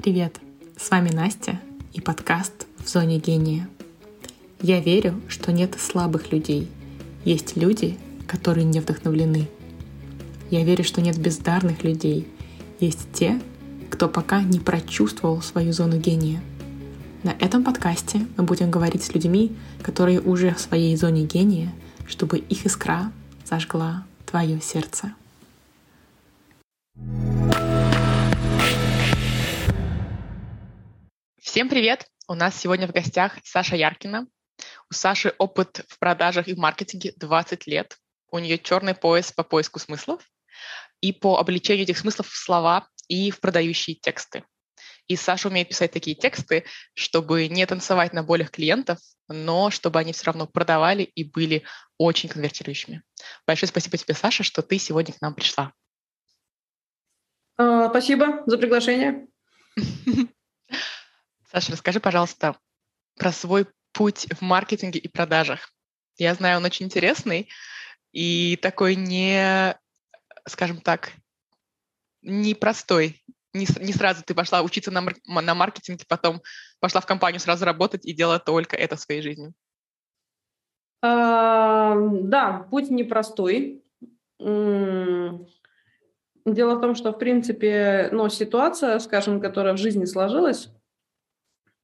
Привет! С вами Настя и подкаст «В зоне гения». Я верю, что нет слабых людей. Есть люди, которые не вдохновлены. Я верю, что нет бездарных людей. Есть те, кто пока не прочувствовал свою зону гения. На этом подкасте мы будем говорить с людьми, которые уже в своей зоне гения, чтобы их искра зажгла твое сердце. Всем привет! У нас сегодня в гостях Саша Яркина. У Саши опыт в продажах и в маркетинге 20 лет. У нее черный пояс по поиску смыслов и по обличению этих смыслов в слова и в продающие тексты. И Саша умеет писать такие тексты, чтобы не танцевать на болях клиентов, но чтобы они все равно продавали и были очень конвертирующими. Большое спасибо тебе, Саша, что ты сегодня к нам пришла. А, спасибо за приглашение. Саша, расскажи, пожалуйста, про свой путь в маркетинге и продажах. Я знаю, он очень интересный и такой не, скажем так, непростой. Не, не сразу ты пошла учиться на, на маркетинге, потом пошла в компанию сразу работать и делала только это в своей жизни. А, да, путь непростой. Дело в том, что, в принципе, ну, ситуация, скажем, которая в жизни сложилась,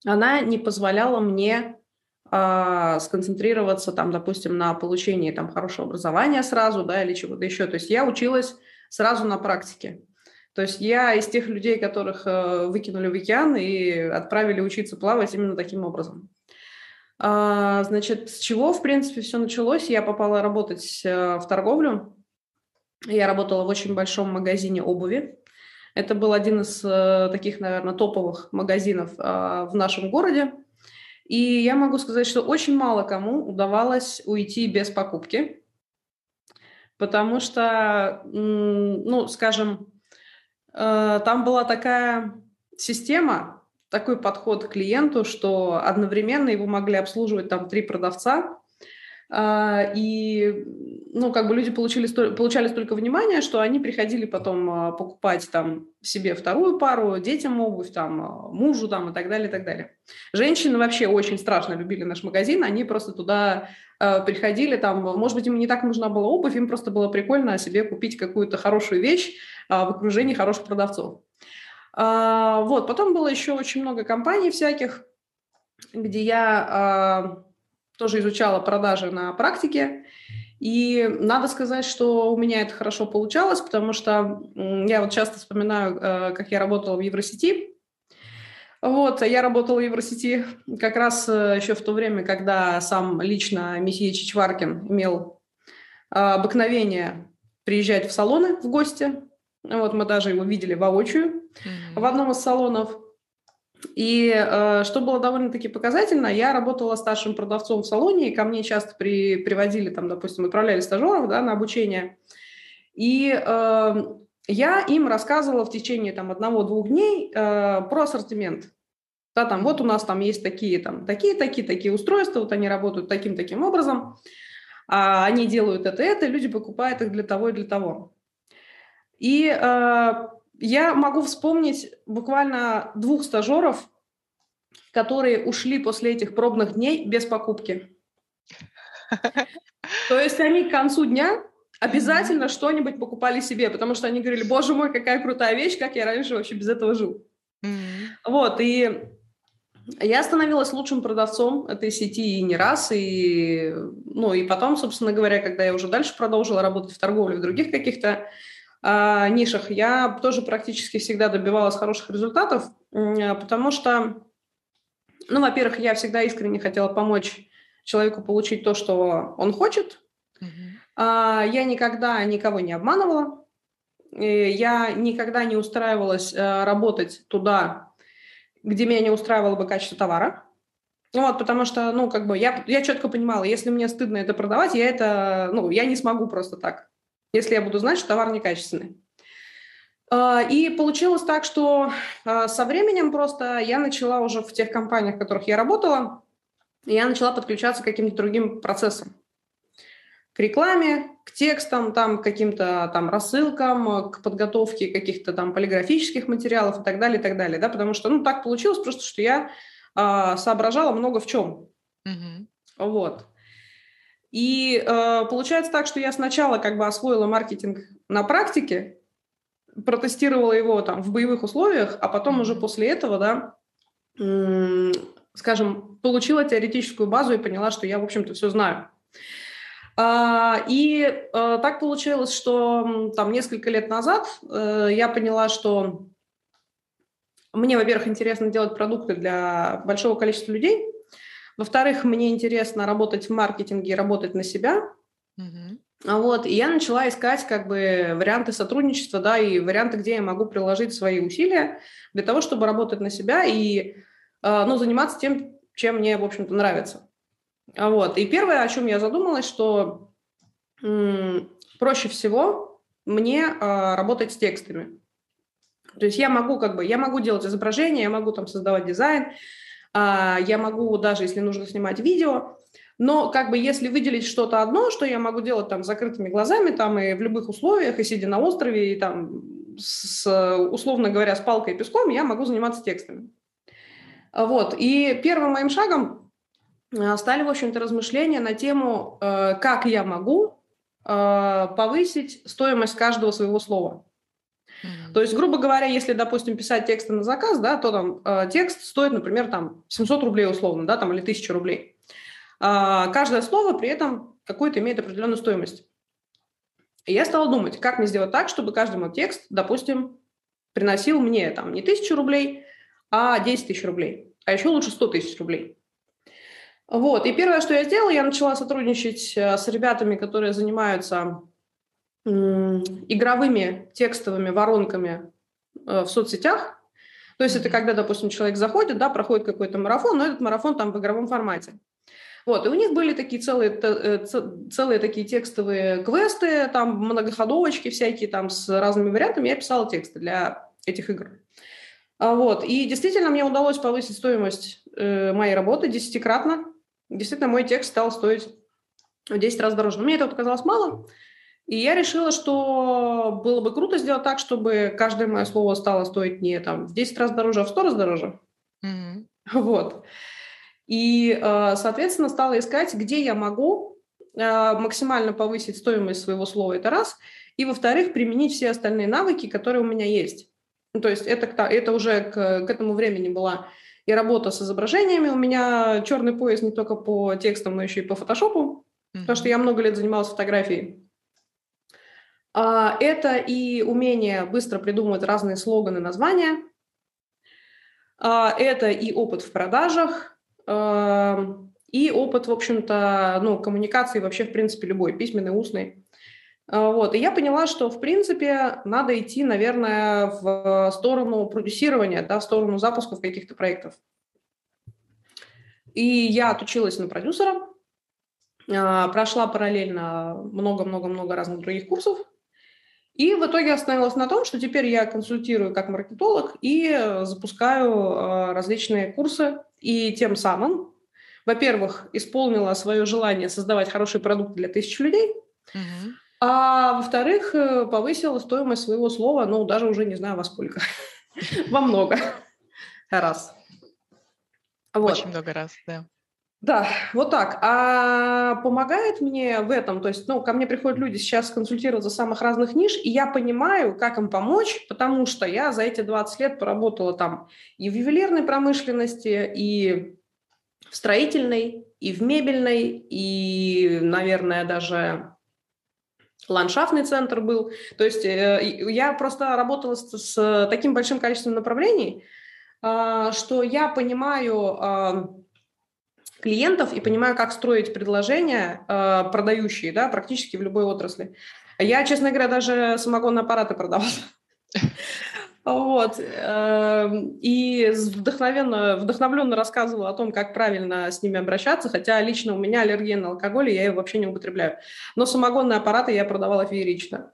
она не позволяла мне э, сконцентрироваться, там, допустим, на получении там, хорошего образования сразу, да, или чего-то еще. То есть я училась сразу на практике. То есть я из тех людей, которых э, выкинули в океан и отправили учиться плавать именно таким образом. А, значит, с чего, в принципе, все началось? Я попала работать э, в торговлю. Я работала в очень большом магазине обуви. Это был один из э, таких, наверное, топовых магазинов э, в нашем городе. И я могу сказать, что очень мало кому удавалось уйти без покупки, потому что, ну, скажем, э, там была такая система, такой подход к клиенту, что одновременно его могли обслуживать там три продавца, а, и, ну, как бы люди получили, получали столько внимания, что они приходили потом а, покупать там себе вторую пару, детям обувь, там, а, мужу там и так далее, и так далее. Женщины вообще очень страшно любили наш магазин, они просто туда приходили, там, может быть, им не так нужна была обувь, им просто было прикольно себе купить какую-то хорошую вещь в окружении хороших продавцов. Вот, потом было еще очень много компаний всяких, где я тоже изучала продажи на практике. И надо сказать, что у меня это хорошо получалось, потому что я вот часто вспоминаю, э, как я работала в Евросети. Вот, я работала в Евросети как раз э, еще в то время, когда сам лично месье Чичваркин имел э, обыкновение приезжать в салоны в гости. Вот мы даже его видели воочию mm-hmm. в одном из салонов. И э, что было довольно-таки показательно, я работала старшим продавцом в салоне, и ко мне часто при, приводили, там, допустим, отправляли стажеров да, на обучение. И э, я им рассказывала в течение там, одного-двух дней э, про ассортимент. Да, там, вот у нас там есть такие, там, такие, такие, такие устройства, вот они работают таким-таким образом, а они делают это, это, люди покупают их для того и для того. И э, я могу вспомнить буквально двух стажеров, которые ушли после этих пробных дней без покупки. То есть они к концу дня обязательно что-нибудь покупали себе, потому что они говорили, боже мой, какая крутая вещь, как я раньше вообще без этого жил. Вот, и я становилась лучшим продавцом этой сети и не раз, и, ну, и потом, собственно говоря, когда я уже дальше продолжила работать в торговле, в других каких-то э, нишах, я тоже практически всегда добивалась хороших результатов, э, потому что, ну, во-первых, я всегда искренне хотела помочь человеку получить то, что он хочет. Mm-hmm. Э, я никогда никого не обманывала. Я никогда не устраивалась э, работать туда, где меня не устраивало бы качество товара. Вот, потому что, ну, как бы я, я четко понимала, если мне стыдно это продавать, я это, ну, я не смогу просто так если я буду знать, что товар некачественный. А, и получилось так, что а, со временем просто я начала уже в тех компаниях, в которых я работала, я начала подключаться к каким-то другим процессам. к рекламе, к текстам, там, к каким-то там рассылкам, к подготовке каких-то там полиграфических материалов и так далее, и так далее, да, потому что, ну, так получилось просто, что я э, соображала много в чем. Mm-hmm. Вот. И э, получается так, что я сначала как бы освоила маркетинг на практике, протестировала его там в боевых условиях, а потом уже после этого, да, м- скажем, получила теоретическую базу и поняла, что я, в общем-то, все знаю. А, и а, так получилось, что там несколько лет назад а, я поняла, что мне, во-первых, интересно делать продукты для большого количества людей. Во-вторых, мне интересно работать в маркетинге, работать на себя. Mm-hmm. Вот, и я начала искать как бы варианты сотрудничества, да, и варианты, где я могу приложить свои усилия для того, чтобы работать на себя и, ну, заниматься тем, чем мне, в общем-то, нравится. Вот. И первое, о чем я задумалась, что м, проще всего мне а, работать с текстами. То есть я могу как бы, я могу делать изображения, я могу там создавать дизайн, а, я могу даже, если нужно снимать видео, но как бы если выделить что-то одно, что я могу делать там с закрытыми глазами, там и в любых условиях, и сидя на острове, и там с, условно говоря, с палкой и песком, я могу заниматься текстами. Вот. И первым моим шагом Э, стали, в общем-то, размышления на тему, э, как я могу э, повысить стоимость каждого своего слова. То есть, грубо говоря, если, допустим, писать тексты на заказ, да, то там текст стоит, например, там 700 рублей условно, да, там или 1000 рублей. А, каждое слово при этом какую-то имеет определенную стоимость. И я стала думать, как мне сделать так, чтобы каждый мой текст, допустим, приносил мне там не 1000 рублей, а 10 тысяч рублей, а еще лучше 100 тысяч рублей. Вот. И первое, что я сделала, я начала сотрудничать э, с ребятами, которые занимаются игровыми текстовыми воронками э, в соцсетях. То есть это когда, допустим, человек заходит, да, проходит какой-то марафон, но этот марафон там в игровом формате. Вот, и у них были такие целые, э, целые такие текстовые квесты, там многоходовочки всякие, там с разными вариантами. Я писала тексты для этих игр. А вот, и действительно мне удалось повысить стоимость моей работы десятикратно действительно мой текст стал стоить в 10 раз дороже. Но мне это показалось мало, и я решила, что было бы круто сделать так, чтобы каждое мое слово стало стоить не там, в 10 раз дороже, а в 100 раз дороже. Mm-hmm. Вот. И, э, соответственно, стала искать, где я могу э, максимально повысить стоимость своего слова, это раз, и, во-вторых, применить все остальные навыки, которые у меня есть. Ну, то есть это, это уже к, к этому времени была и работа с изображениями. У меня черный пояс не только по текстам, но еще и по фотошопу, mm-hmm. потому что я много лет занималась фотографией. А, это и умение быстро придумывать разные слоганы, названия. А, это и опыт в продажах, и опыт, в общем-то, ну, коммуникации вообще, в принципе, любой, письменный, устный. А, вот. И я поняла, что, в принципе, надо идти, наверное, в сторону продюсирования, да, в сторону запусков каких-то проектов. И я отучилась на продюсера, прошла параллельно много-много-много разных других курсов, и в итоге остановилась на том, что теперь я консультирую как маркетолог и запускаю а, различные курсы, и тем самым, во-первых, исполнила свое желание создавать хороший продукт для тысяч людей, угу. А во-вторых, э, повысила стоимость своего слова, ну, даже уже не знаю во сколько. Во много раз. Вот. Очень много раз, да. Да, вот так. А помогает мне в этом, то есть, ну, ко мне приходят люди сейчас консультироваться самых разных ниш, и я понимаю, как им помочь, потому что я за эти 20 лет поработала там и в ювелирной промышленности, и в строительной, и в мебельной, и, наверное, даже ландшафтный центр был. То есть э, я просто работала с, с таким большим количеством направлений, э, что я понимаю э, клиентов и понимаю, как строить предложения э, продающие, да, практически в любой отрасли. Я, честно говоря, даже самогонные аппараты продавала. Вот. Эм, и вдохновенно, вдохновленно рассказывала о том, как правильно с ними обращаться, хотя лично у меня аллергия на алкоголь, и я ее вообще не употребляю. Но самогонные аппараты я продавала феерично.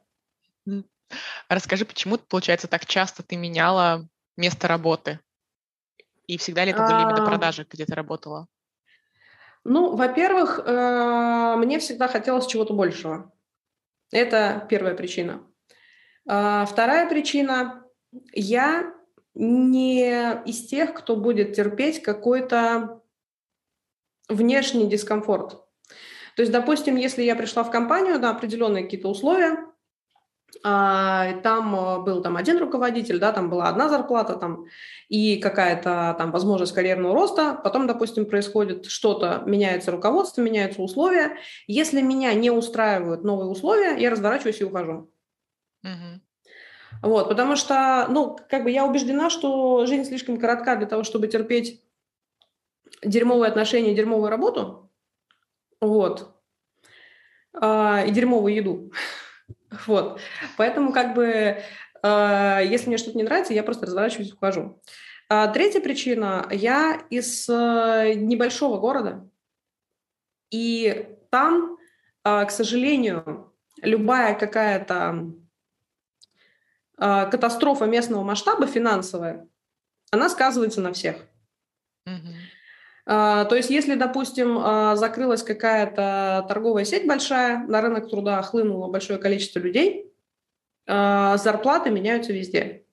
Расскажи, почему, получается, так часто ты меняла место работы? И всегда ли это были именно продажи, где ты работала? Ну, во-первых, э, мне всегда хотелось чего-то большего. Это первая причина. А, вторая причина. Я не из тех, кто будет терпеть какой-то внешний дискомфорт. То есть, допустим, если я пришла в компанию на определенные какие-то условия, там а, был там один руководитель, да, там была одна зарплата, там и какая-то там возможность карьерного роста, потом, допустим, происходит что-то, меняется руководство, меняются условия. Если меня не устраивают новые условия, я разворачиваюсь и ухожу. Угу. Вот, потому что, ну, как бы я убеждена, что жизнь слишком коротка для того, чтобы терпеть дерьмовые отношения, дерьмовую работу, вот, а, и дерьмовую еду. Вот. Поэтому как бы, э, если мне что-то не нравится, я просто разворачиваюсь и ухожу. А третья причина. Я из э, небольшого города, и там, э, к сожалению, любая какая-то катастрофа местного масштаба финансовая, она сказывается на всех. Mm-hmm. А, то есть, если, допустим, а, закрылась какая-то торговая сеть большая, на рынок труда хлынуло большое количество людей, а, зарплаты меняются везде.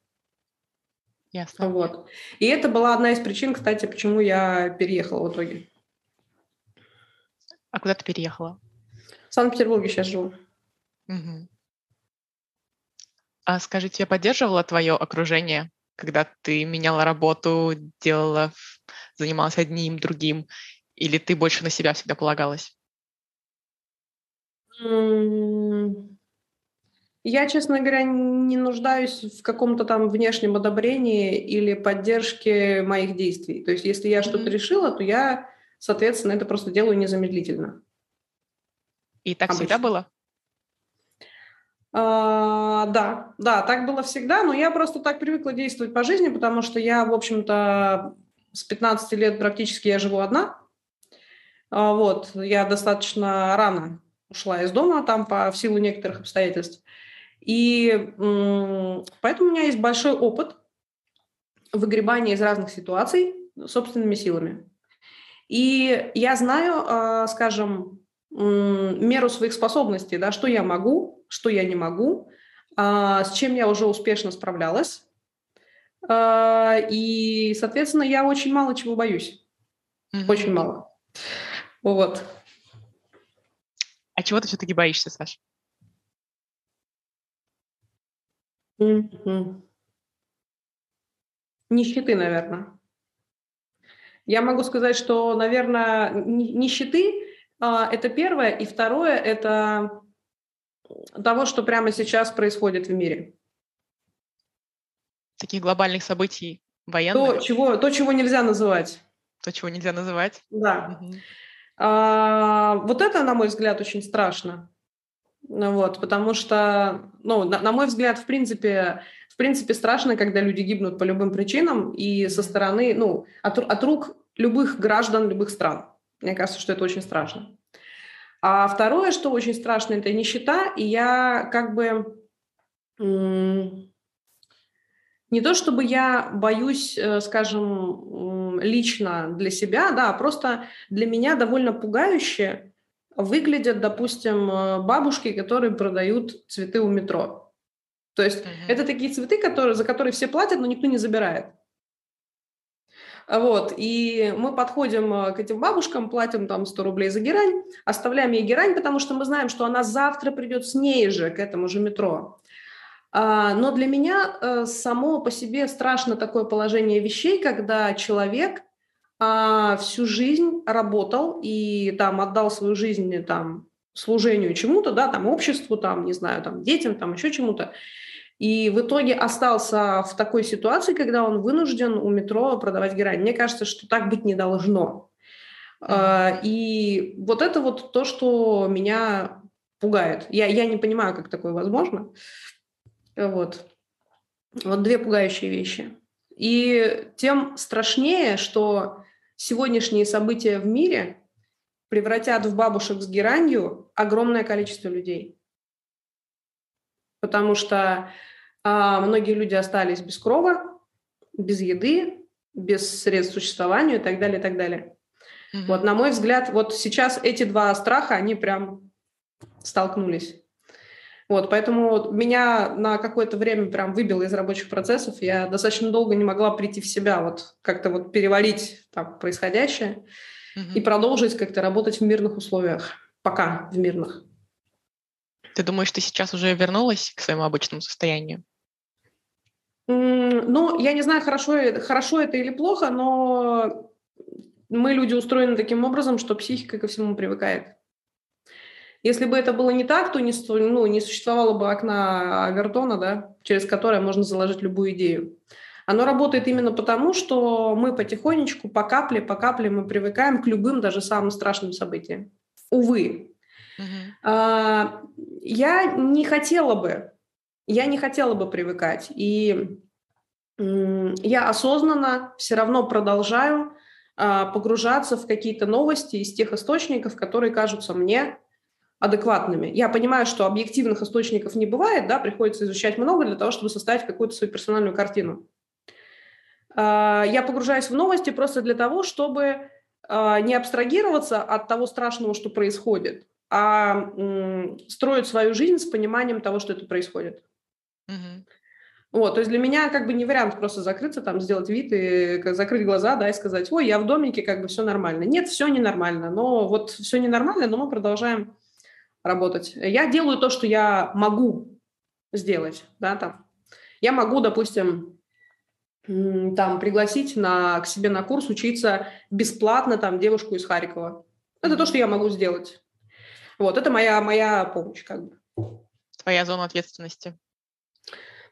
Ясно. Вот. И это была одна из причин, кстати, почему я переехала в итоге. А куда ты переехала? В Санкт-Петербурге сейчас живу. Угу. А скажи, тебя поддерживало твое окружение, когда ты меняла работу, делала занималась одним, другим, или ты больше на себя всегда полагалась? Я, честно говоря, не нуждаюсь в каком-то там внешнем одобрении или поддержке моих действий. То есть, если я mm-hmm. что-то решила, то я, соответственно, это просто делаю незамедлительно. И так Обычно. всегда было? А, да, да, так было всегда, но я просто так привыкла действовать по жизни, потому что я, в общем-то, с 15 лет практически я живу одна. А, вот, я достаточно рано ушла из дома, там по, в силу некоторых обстоятельств. И поэтому у меня есть большой опыт выгребания из разных ситуаций собственными силами. И я знаю, а, скажем, меру своих способностей, да, что я могу, что я не могу, а, с чем я уже успешно справлялась, и, соответственно, я очень мало чего боюсь. Mm-hmm. Очень мало. Вот. А чего ты все-таки боишься, Саша? Mm-hmm. Нищеты, наверное. Я могу сказать, что, наверное, нищеты а, это первое, и второе это того, что прямо сейчас происходит в мире таких глобальных событий военных. То, чего, то, чего нельзя называть. То, чего нельзя называть. Да. Угу. А, вот это, на мой взгляд, очень страшно. Ну вот, потому что, ну, на, на мой взгляд, в принципе, в принципе, страшно, когда люди гибнут по любым причинам и со стороны, ну, от, от рук любых граждан любых стран. Мне кажется, что это очень страшно. А второе, что очень страшно, это нищета, и я как бы не то чтобы я боюсь, э, скажем, лично для себя, да, просто для меня довольно пугающе выглядят, допустим, э, бабушки, которые продают цветы у метро. То есть uh-huh. это такие цветы, которые, за которые все платят, но никто не забирает. Вот, и мы подходим э, к этим бабушкам, платим там 100 рублей за герань, оставляем ей герань, потому что мы знаем, что она завтра придет с ней же к этому же метро. А, но для меня э, само по себе страшно такое положение вещей, когда человек а, всю жизнь работал и там отдал свою жизнь там служению чему-то, да, там обществу, там, не знаю, там детям, там еще чему-то. И в итоге остался в такой ситуации, когда он вынужден у метро продавать герань. Мне кажется, что так быть не должно. Mm-hmm. И вот это вот то, что меня пугает. Я, я не понимаю, как такое возможно. Вот. Вот две пугающие вещи. И тем страшнее, что сегодняшние события в мире превратят в бабушек с геранью огромное количество людей. Потому что а, многие люди остались без крова, без еды, без средств существования и так далее, и так далее. Угу. Вот, на мой взгляд, вот сейчас эти два страха, они прям столкнулись. Вот, поэтому меня на какое-то время прям выбило из рабочих процессов. Я достаточно долго не могла прийти в себя, вот как-то вот перевалить там происходящее угу. и продолжить как-то работать в мирных условиях. Пока в мирных. Ты думаешь, ты сейчас уже вернулась к своему обычному состоянию? Ну, я не знаю, хорошо, хорошо это или плохо, но мы, люди, устроены таким образом, что психика ко всему привыкает. Если бы это было не так, то не, ну, не существовало бы окна Авертона, да, через которое можно заложить любую идею. Оно работает именно потому, что мы потихонечку, по капле, по капле мы привыкаем к любым, даже самым страшным событиям. Увы. Uh-huh. Я не хотела бы, я не хотела бы привыкать. И я осознанно все равно продолжаю а, погружаться в какие-то новости из тех источников, которые кажутся мне адекватными. Я понимаю, что объективных источников не бывает, да, приходится изучать много для того, чтобы составить какую-то свою персональную картину. А, я погружаюсь в новости просто для того, чтобы а, не абстрагироваться от того страшного, что происходит, а строить свою жизнь с пониманием того, что это происходит. Угу. Вот, то есть для меня как бы не вариант просто закрыться, там, сделать вид и закрыть глаза, да, и сказать, ой, я в домике, как бы все нормально. Нет, все ненормально, но вот все ненормально, но мы продолжаем работать. Я делаю то, что я могу сделать, да, там. Я могу, допустим, там пригласить на, к себе на курс учиться бесплатно там девушку из Харькова. Это то, что я могу сделать. Вот, это моя, моя помощь, как бы. Твоя зона ответственности.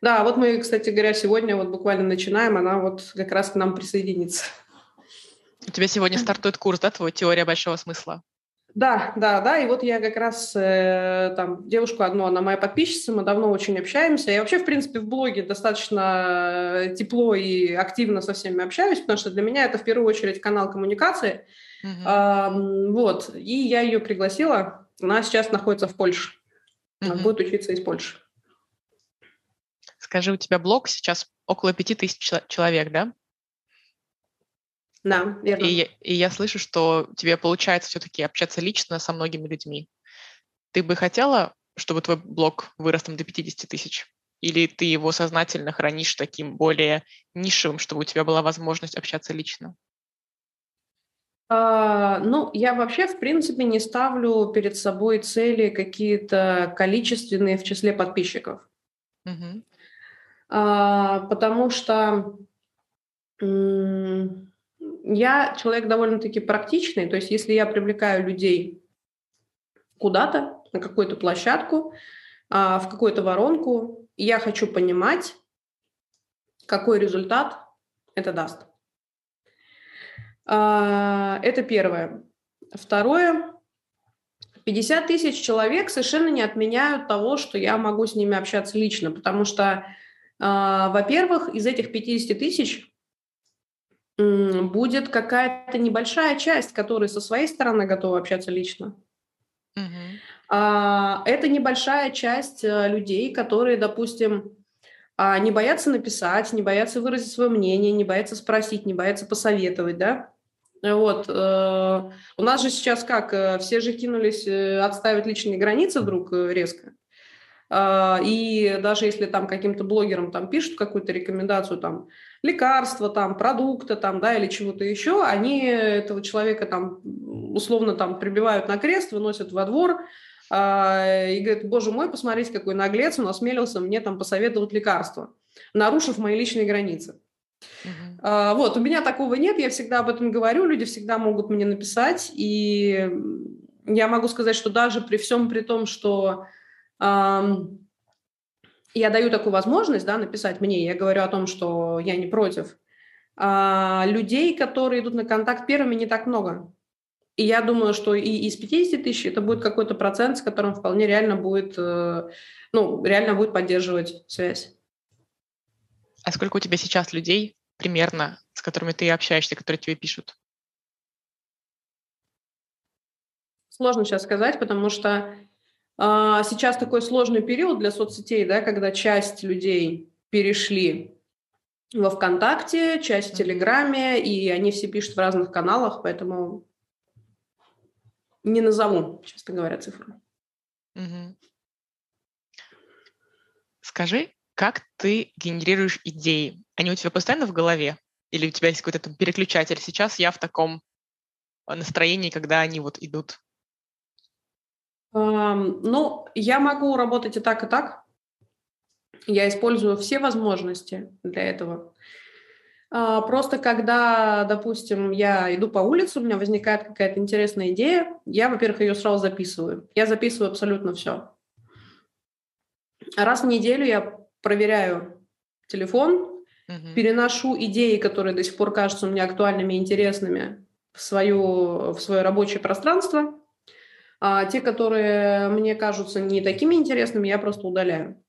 Да, вот мы, кстати говоря, сегодня вот буквально начинаем, она вот как раз к нам присоединится. У тебя сегодня стартует курс, да, твой «Теория большого смысла»? Да, да, да, и вот я как раз э, там девушку одну, она моя подписчица, мы давно очень общаемся. Я вообще, в принципе, в блоге достаточно э, тепло и активно со всеми общаюсь, потому что для меня это в первую очередь канал коммуникации. Uh-huh. А, вот, и я ее пригласила, она сейчас находится в Польше, uh-huh. будет учиться из Польши. Скажи, у тебя блог сейчас около пяти тысяч человек, да? Да, верно. И, и я слышу, что тебе получается все-таки общаться лично со многими людьми. Ты бы хотела, чтобы твой блог вырос там до 50 тысяч? Или ты его сознательно хранишь таким более нишевым, чтобы у тебя была возможность общаться лично? А, ну, я вообще, в принципе, не ставлю перед собой цели какие-то количественные в числе подписчиков. Угу. А, потому что я человек довольно-таки практичный, то есть если я привлекаю людей куда-то, на какую-то площадку, а, в какую-то воронку, я хочу понимать, какой результат это даст. А, это первое. Второе. 50 тысяч человек совершенно не отменяют того, что я могу с ними общаться лично, потому что а, во-первых, из этих 50 тысяч будет какая-то небольшая часть, которая со своей стороны готова общаться лично. Угу. Это небольшая часть э, людей, которые, допустим, а, не боятся написать, не боятся выразить свое мнение, не боятся спросить, не боятся посоветовать, да? Вот. Э, у нас же сейчас как? Э, все же кинулись отставить личные границы вдруг резко. А, и даже если там каким-то блогерам там пишут какую-то рекомендацию, там, лекарства, там, продукта, там, да, или чего-то еще, они этого человека там условно там прибивают на крест, выносят во двор, а, и говорят, боже мой, посмотрите, какой наглец, он осмелился мне там посоветовать лекарства, нарушив мои личные границы. Uh-huh. Вот, у меня такого нет, я всегда об этом говорю, люди всегда могут мне написать, и я могу сказать, что даже при всем при том, что я даю такую возможность да, написать мне, я говорю о том, что я не против. А, людей, которые идут на контакт первыми, не так много. И я думаю, что и из 50 тысяч это будет какой-то процент, с которым вполне реально будет, э, ну, реально будет поддерживать связь. А сколько у тебя сейчас людей примерно, с которыми ты общаешься, которые тебе пишут? Сложно сейчас сказать, потому что сейчас такой сложный период для соцсетей, да, когда часть людей перешли во ВКонтакте, часть в Телеграме, и они все пишут в разных каналах, поэтому не назову, честно говоря, цифру. Угу. Скажи, как ты генерируешь идеи? Они у тебя постоянно в голове? Или у тебя есть какой-то там переключатель? Сейчас я в таком а, настроении, когда они вот идут. Ну, я могу работать и так, и так. Я использую все возможности для этого. Uh, просто когда, допустим, я иду по улице, у меня возникает какая-то интересная идея, я, во-первых, ее сразу записываю. Я записываю абсолютно все. Раз в неделю я проверяю телефон, угу. переношу идеи, которые до сих пор кажутся мне актуальными и интересными, в, свою, в свое рабочее пространство. А те, которые мне кажутся не такими интересными, я просто удаляю.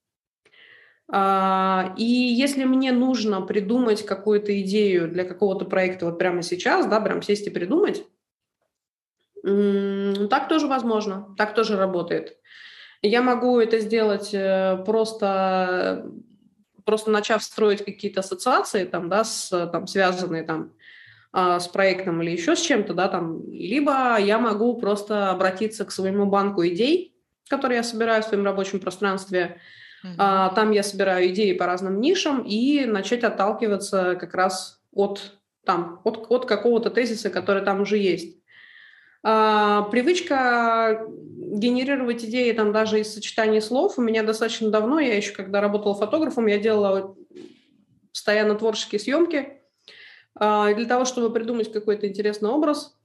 А, и если мне нужно придумать какую-то идею для какого-то проекта вот прямо сейчас, да, прям сесть и придумать, так тоже возможно, так тоже работает. Я могу это сделать э, просто, просто начав строить какие-то ассоциации, там, да, с, там, связанные там, а, с проектом или еще с чем-то, да, там, либо я могу просто обратиться к своему банку идей, которые я собираю в своем рабочем пространстве. Mm-hmm. Там я собираю идеи по разным нишам и начать отталкиваться как раз от, там, от, от какого-то тезиса, который там уже есть. А, привычка генерировать идеи там даже из сочетания слов у меня достаточно давно. Я еще когда работала фотографом, я делала постоянно творческие съемки. А, для того, чтобы придумать какой-то интересный образ,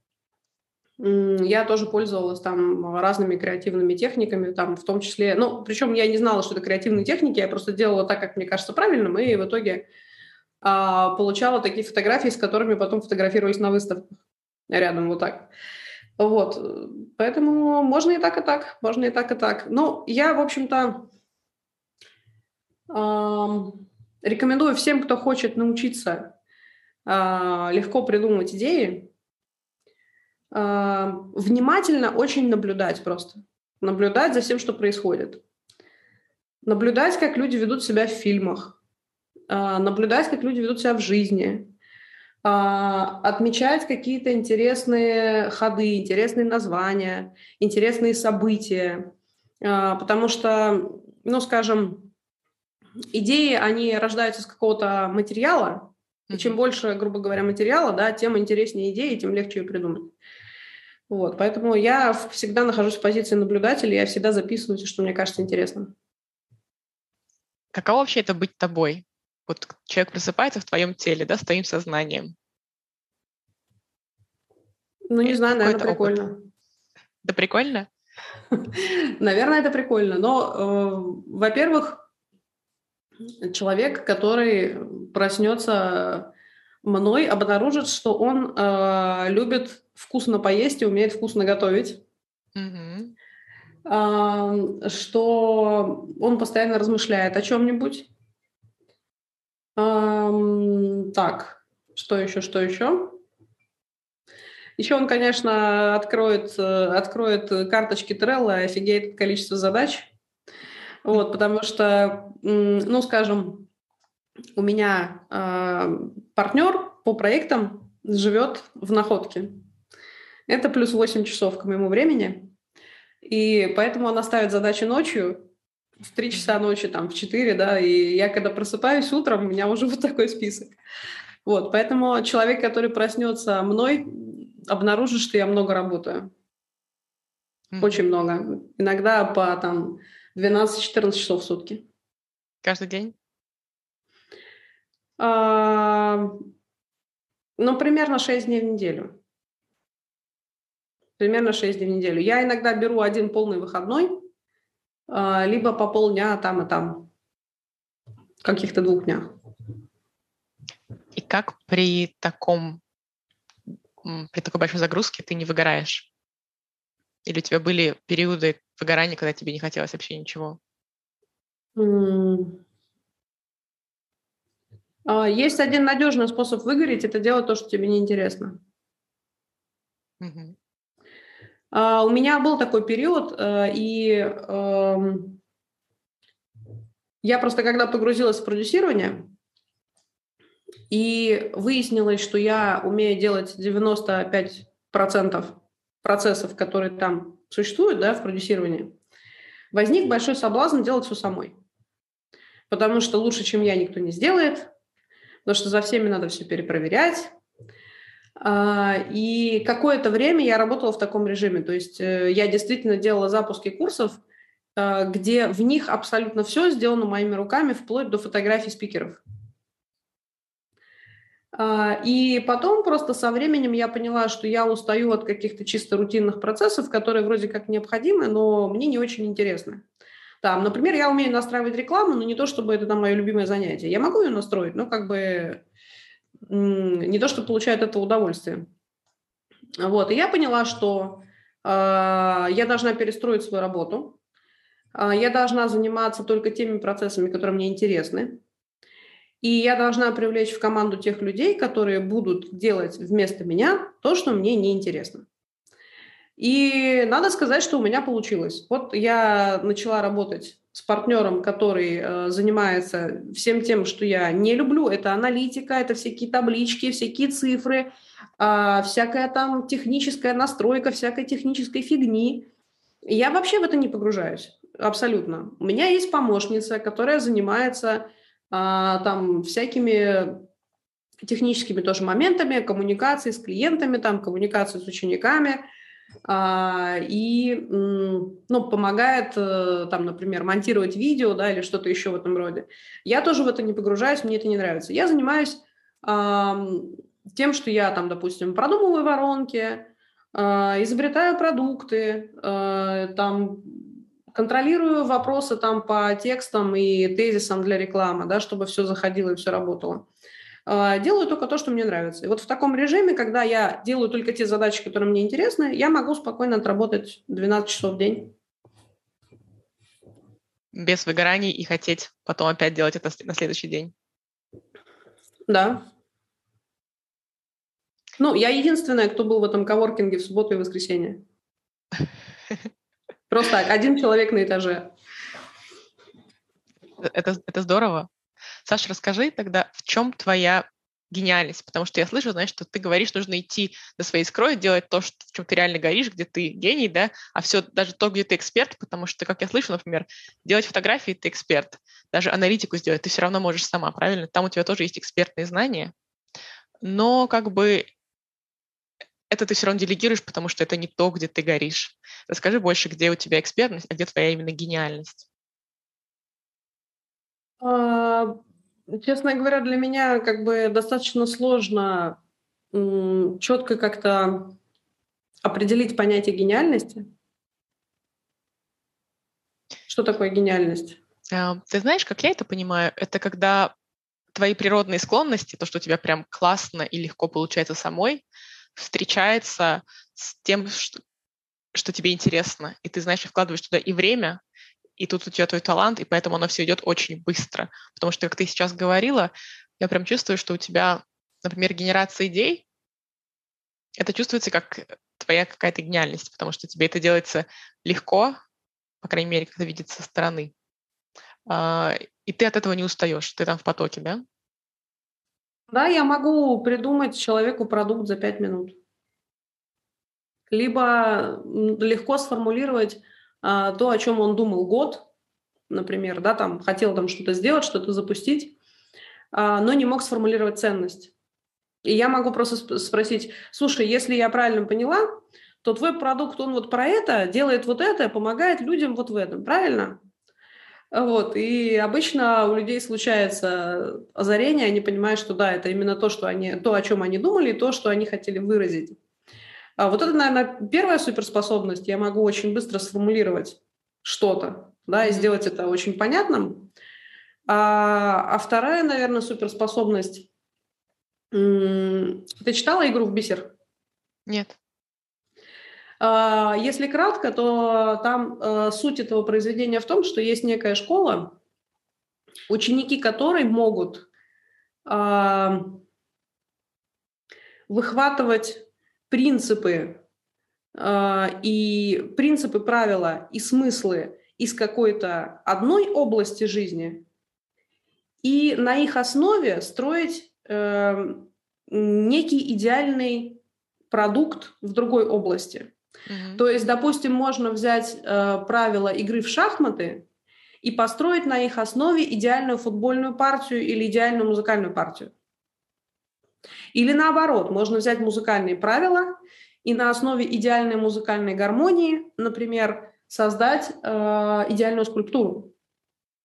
я тоже пользовалась там разными креативными техниками, там в том числе, ну, причем я не знала, что это креативные техники, я просто делала так, как мне кажется правильным, и в итоге а, получала такие фотографии, с которыми потом фотографировались на выставках рядом вот так. Вот, поэтому можно и так, и так, можно и так, и так. Ну, я, в общем-то, эм, рекомендую всем, кто хочет научиться легко придумывать идеи, э, внимательно очень наблюдать просто. Наблюдать за всем, что происходит. Наблюдать, как люди ведут себя в фильмах. Э, наблюдать, как люди ведут себя в жизни а, отмечать какие-то интересные ходы, интересные названия, интересные события, а, потому что, ну, скажем, идеи, они рождаются из какого-то материала, и чем больше, грубо говоря, материала, да, тем интереснее идеи, тем легче ее придумать. Вот, поэтому я всегда нахожусь в позиции наблюдателя, я всегда записываю, что мне кажется интересным. Каково вообще это быть тобой? вот человек просыпается в твоем теле, да, с твоим сознанием. Ну, не знаю, наверное, прикольно. Опыт. Это прикольно? Наверное, это прикольно. Но, э, во-первых, человек, который проснется мной, обнаружит, что он э, любит вкусно поесть и умеет вкусно готовить. Mm-hmm. Э, что он постоянно размышляет о чем-нибудь, Эм, так, что еще, что еще? Еще он, конечно, откроет, э, откроет карточки Trello и офигеет количество задач. Вот, потому что, ну, скажем, у меня э, партнер по проектам живет в находке. Это плюс 8 часов к моему времени. И поэтому она ставит задачи ночью, в 3 часа ночи, там, в 4, да, и я когда просыпаюсь утром, у меня уже вот такой список. Вот, поэтому человек, который проснется мной, обнаружит, что я много работаю. Mm-hmm. Очень много. Иногда по там 12-14 часов в сутки. Каждый день? А, ну, примерно 6 дней в неделю. Примерно 6 дней в неделю. Я иногда беру один полный выходной, а, либо по полдня там и там, каких-то двух днях. И как при таком, при такой большой загрузке ты не выгораешь? Или у тебя были периоды выгорания, когда тебе не хотелось вообще ничего? А, есть один надежный способ выгореть, это делать то, что тебе неинтересно. Uh, у меня был такой период, uh, и uh, я просто когда погрузилась в продюсирование, и выяснилось, что я умею делать 95% процессов, которые там существуют да, в продюсировании, возник большой соблазн делать все самой. Потому что лучше, чем я, никто не сделает, потому что за всеми надо все перепроверять. А, и какое-то время я работала в таком режиме. То есть э, я действительно делала запуски курсов, а, где в них абсолютно все сделано моими руками, вплоть до фотографий спикеров. А, и потом просто со временем я поняла, что я устаю от каких-то чисто рутинных процессов, которые вроде как необходимы, но мне не очень интересны. Там, например, я умею настраивать рекламу, но не то, чтобы это там мое любимое занятие. Я могу ее настроить, но как бы не то, что получаю это удовольствие. Вот, и я поняла, что э, я должна перестроить свою работу, э, я должна заниматься только теми процессами, которые мне интересны, и я должна привлечь в команду тех людей, которые будут делать вместо меня то, что мне неинтересно. И надо сказать, что у меня получилось. Вот я начала работать с партнером, который э, занимается всем тем, что я не люблю. Это аналитика, это всякие таблички, всякие цифры, э, всякая там техническая настройка, всякой технической фигни. Я вообще в это не погружаюсь. Абсолютно. У меня есть помощница, которая занимается там всякими техническими тоже моментами, коммуникации с клиентами, там, коммуникации с учениками, а, и ну, помогает, э, там, например, монтировать видео да, или что-то еще в этом роде. Я тоже в это не погружаюсь, мне это не нравится. Я занимаюсь тем, что я, там, допустим, продумываю воронки, а, изобретаю продукты, э, там, контролирую вопросы там по текстам и тезисам для рекламы, да, чтобы все заходило и все работало. А, делаю только то, что мне нравится. И вот в таком режиме, когда я делаю только те задачи, которые мне интересны, я могу спокойно отработать 12 часов в день. Без выгораний и хотеть потом опять делать это на следующий день. Да. Ну, я единственная, кто был в этом коворкинге в субботу и воскресенье. Просто один человек на этаже. Это, это здорово. Саша, расскажи тогда, в чем твоя гениальность? Потому что я слышу, знаешь, что ты говоришь, нужно идти до своей искрой, делать то, что, в чем ты реально горишь, где ты гений, да, а все даже то, где ты эксперт, потому что, как я слышу, например, делать фотографии ты эксперт, даже аналитику сделать ты все равно можешь сама, правильно? Там у тебя тоже есть экспертные знания, но как бы это ты все равно делегируешь, потому что это не то, где ты горишь. Расскажи больше, где у тебя экспертность, а где твоя именно гениальность. А, честно говоря, для меня как бы достаточно сложно четко как-то определить понятие гениальности. Что такое гениальность? А, ты знаешь, как я это понимаю, это когда твои природные склонности, то, что у тебя прям классно и легко получается самой, встречается с тем, что, что тебе интересно, и ты, знаешь, вкладываешь туда и время, и тут у тебя твой талант, и поэтому оно все идет очень быстро. Потому что, как ты сейчас говорила, я прям чувствую, что у тебя, например, генерация идей, это чувствуется как твоя какая-то гениальность, потому что тебе это делается легко, по крайней мере, как это видится со стороны. А, и ты от этого не устаешь, ты там в потоке, да? Да, я могу придумать человеку продукт за пять минут. Либо легко сформулировать а, то, о чем он думал год, например, да, там хотел там что-то сделать, что-то запустить, а, но не мог сформулировать ценность. И я могу просто спросить, слушай, если я правильно поняла, то твой продукт, он вот про это, делает вот это, помогает людям вот в этом, правильно? Вот, и обычно у людей случается озарение, они понимают, что да, это именно то, что они, то, о чем они думали, и то, что они хотели выразить. А вот это, наверное, первая суперспособность. Я могу очень быстро сформулировать что-то, да, и сделать это очень понятным. А, а вторая, наверное, суперспособность. Ты читала игру в бисер? Нет. А, если кратко, то там э, суть этого произведения в том, что есть некая школа, ученики которой могут а, выхватывать принципы а, и принципы, правила и смыслы из какой-то одной области жизни и на их основе строить э, некий идеальный продукт в другой области. Mm-hmm. То есть, допустим, можно взять э, правила игры в шахматы и построить на их основе идеальную футбольную партию или идеальную музыкальную партию. Или наоборот, можно взять музыкальные правила и на основе идеальной музыкальной гармонии, например, создать э, идеальную скульптуру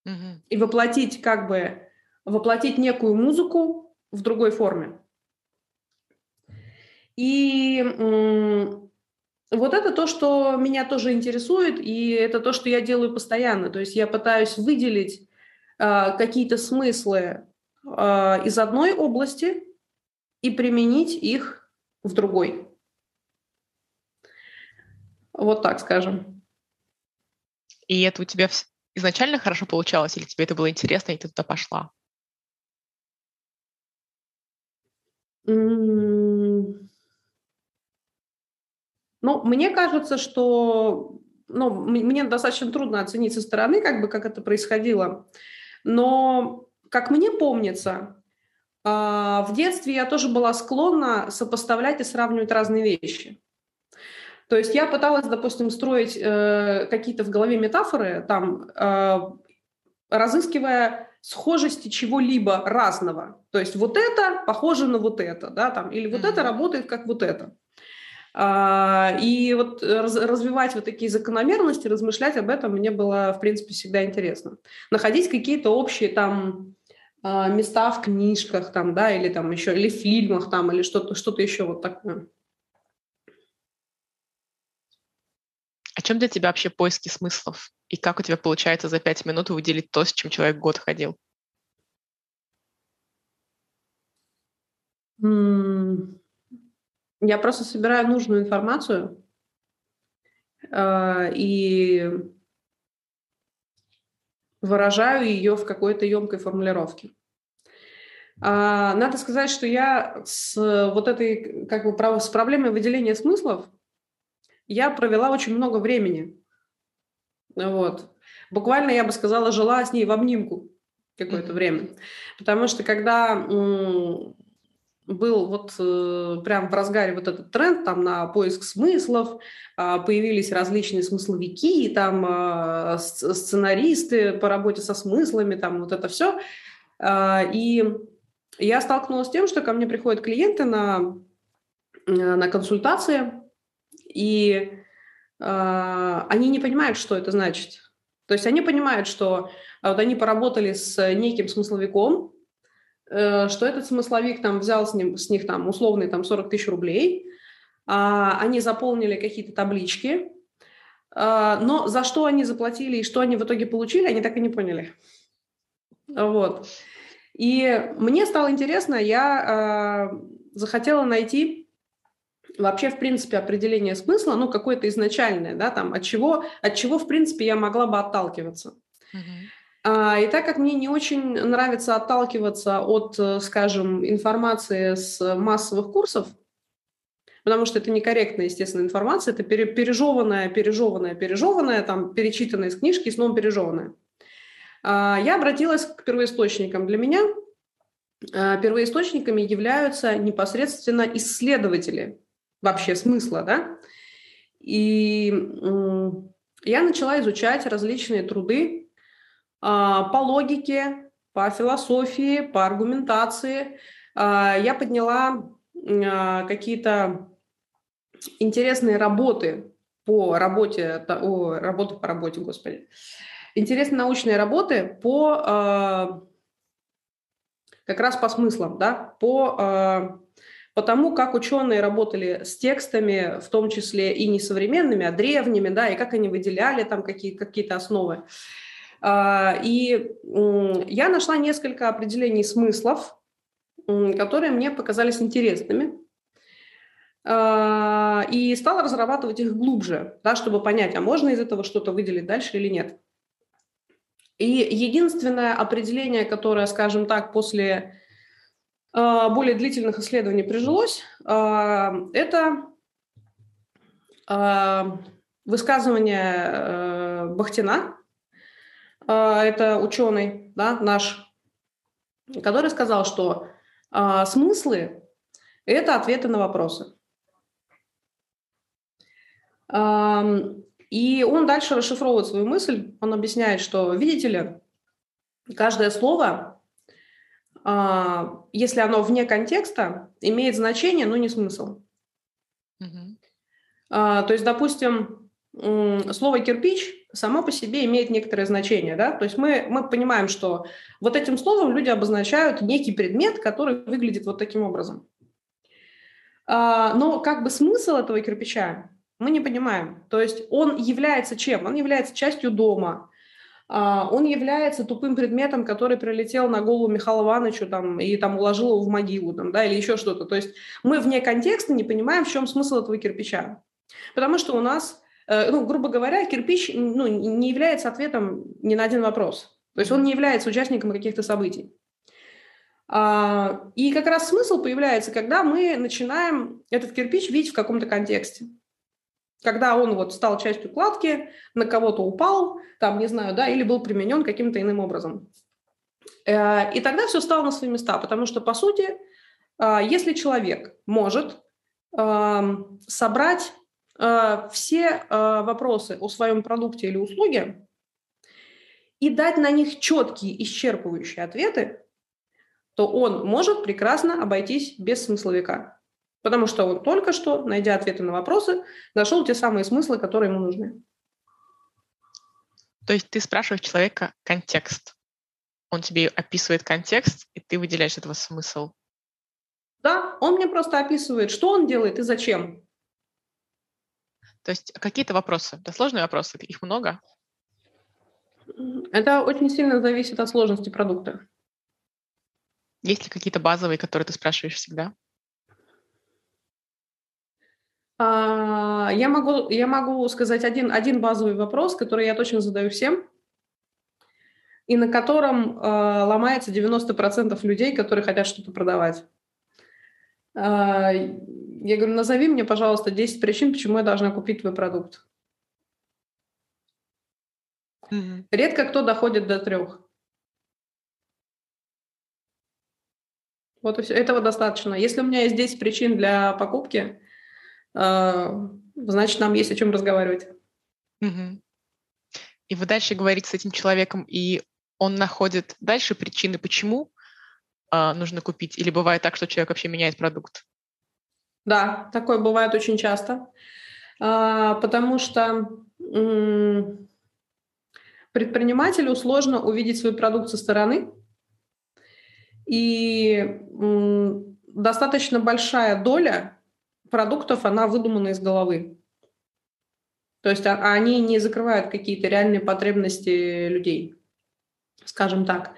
mm-hmm. и воплотить как бы воплотить некую музыку в другой форме. И вот это то, что меня тоже интересует, и это то, что я делаю постоянно. То есть я пытаюсь выделить э, какие-то смыслы э, из одной области и применить их в другой. Вот так скажем. И это у тебя изначально хорошо получалось, или тебе это было интересно, и ты туда пошла? Ну, мне кажется, что ну, мне достаточно трудно оценить со стороны, как бы, как это происходило. Но, как мне помнится, а, в детстве я тоже была склонна сопоставлять и сравнивать разные вещи. То есть я пыталась, допустим, строить э, какие-то в голове метафоры, там, э, разыскивая схожести чего-либо разного. То есть вот это похоже на вот это, да, там, или вот mm-hmm. это работает как вот это. А, и вот раз, развивать вот такие закономерности, размышлять об этом мне было, в принципе, всегда интересно. Находить какие-то общие там а, места в книжках там, да, или там еще, или в фильмах там, или что-то что еще вот такое. О чем для тебя вообще поиски смыслов? И как у тебя получается за пять минут выделить то, с чем человек год ходил? Mm. Я просто собираю нужную информацию э, и выражаю ее в какой-то емкой формулировке. А, надо сказать, что я с вот этой, как бы, с проблемой выделения смыслов я провела очень много времени. Вот. Буквально, я бы сказала, жила с ней в обнимку какое-то время. Потому что когда был вот э, прям в разгаре вот этот тренд там на поиск смыслов, э, появились различные смысловики, там э, сценаристы по работе со смыслами, там вот это все. Э, и я столкнулась с тем, что ко мне приходят клиенты на, э, на консультации, и э, они не понимают, что это значит. То есть они понимают, что а вот они поработали с неким смысловиком, что этот смысловик там взял с, ним, с них там условные там 40 тысяч рублей, а, они заполнили какие-то таблички, а, но за что они заплатили и что они в итоге получили, они так и не поняли. Вот. И мне стало интересно, я э, захотела найти вообще, в принципе, определение смысла, ну, какое-то изначальное, да, там, от чего, от чего, в принципе, я могла бы отталкиваться. Uh-huh. А, и так как мне не очень нравится отталкиваться от, э, скажем, информации с массовых курсов, потому что это некорректная, естественно, информация, это пережеванная, пережеванная, пережеванная, там, перечитанная из книжки снова пережеванная. А, я обратилась к первоисточникам. Для меня а, первоисточниками являются непосредственно исследователи вообще смысла, да, и я начала изучать различные труды по логике, по философии, по аргументации. А, я подняла а, какие-то интересные работы по работе, о, работы по работе, господи, интересные научные работы по как раз по смыслам, да, по, по тому, как ученые работали с текстами, в том числе и не современными, а древними, да, и как они выделяли там какие, какие-то основы. А, и я нашла несколько определений смыслов, которые мне показались интересными. А, и стала разрабатывать их глубже, да, чтобы понять, а можно из этого что-то выделить дальше или нет. И единственное определение, которое, скажем так, после а, более длительных исследований прижилось, это высказывание э, Бахтина, это ученый, да, наш, который сказал, что а, смыслы – это ответы на вопросы. И он дальше расшифровывает свою мысль, он объясняет, что, видите ли, каждое слово, а, если оно вне контекста, имеет значение, но не смысл. Угу. То есть, допустим, слово «кирпич» само по себе имеет некоторое значение. Да? То есть мы, мы понимаем, что вот этим словом люди обозначают некий предмет, который выглядит вот таким образом. А, но как бы смысл этого кирпича мы не понимаем. То есть он является чем? Он является частью дома. А, он является тупым предметом, который прилетел на голову Михаила Ивановичу там, и там уложил его в могилу, там, да, или еще что-то. То есть мы вне контекста не понимаем, в чем смысл этого кирпича. Потому что у нас, ну, грубо говоря, кирпич ну, не является ответом ни на один вопрос. То есть он не является участником каких-то событий. А, и как раз смысл появляется, когда мы начинаем этот кирпич видеть в каком-то контексте. Когда он вот стал частью кладки, на кого-то упал, там, не знаю, да, или был применен каким-то иным образом. Э, и тогда все стало на свои места, потому что, по сути, э, если человек может эм, собрать э, все вопросы о своем продукте или услуге и дать на них четкие, исчерпывающие ответы, то он может прекрасно обойтись без смысловика. Потому что он только что, найдя ответы на вопросы, нашел те самые смыслы, которые ему нужны. То есть ты спрашиваешь человека контекст. Он тебе описывает контекст, и ты выделяешь этого смысл. Да, он мне просто описывает, что он делает и зачем. То есть какие-то вопросы, это сложные вопросы, их много? Это очень сильно зависит от сложности продукта. Есть ли какие-то базовые, которые ты спрашиваешь всегда? А, я могу, я могу сказать один, один базовый вопрос, который я точно задаю всем, и на котором э, ломается 90% людей, которые хотят что-то продавать. Э, я говорю, назови мне, пожалуйста, 10 причин, почему я должна купить твой продукт. Mm-hmm. Редко кто доходит до трех. Вот и все. Этого достаточно. Если у меня есть 10 причин для покупки, э, значит, нам есть о чем разговаривать. Угу. И вы дальше говорите с этим человеком, и он находит дальше причины, почему э, нужно купить? Или бывает так, что человек вообще меняет продукт? Да, такое бывает очень часто. А, потому что предпринимателю сложно увидеть свой продукт со стороны, и достаточно большая доля продуктов, она выдумана из головы. То есть а, они не закрывают какие-то реальные потребности людей, скажем так.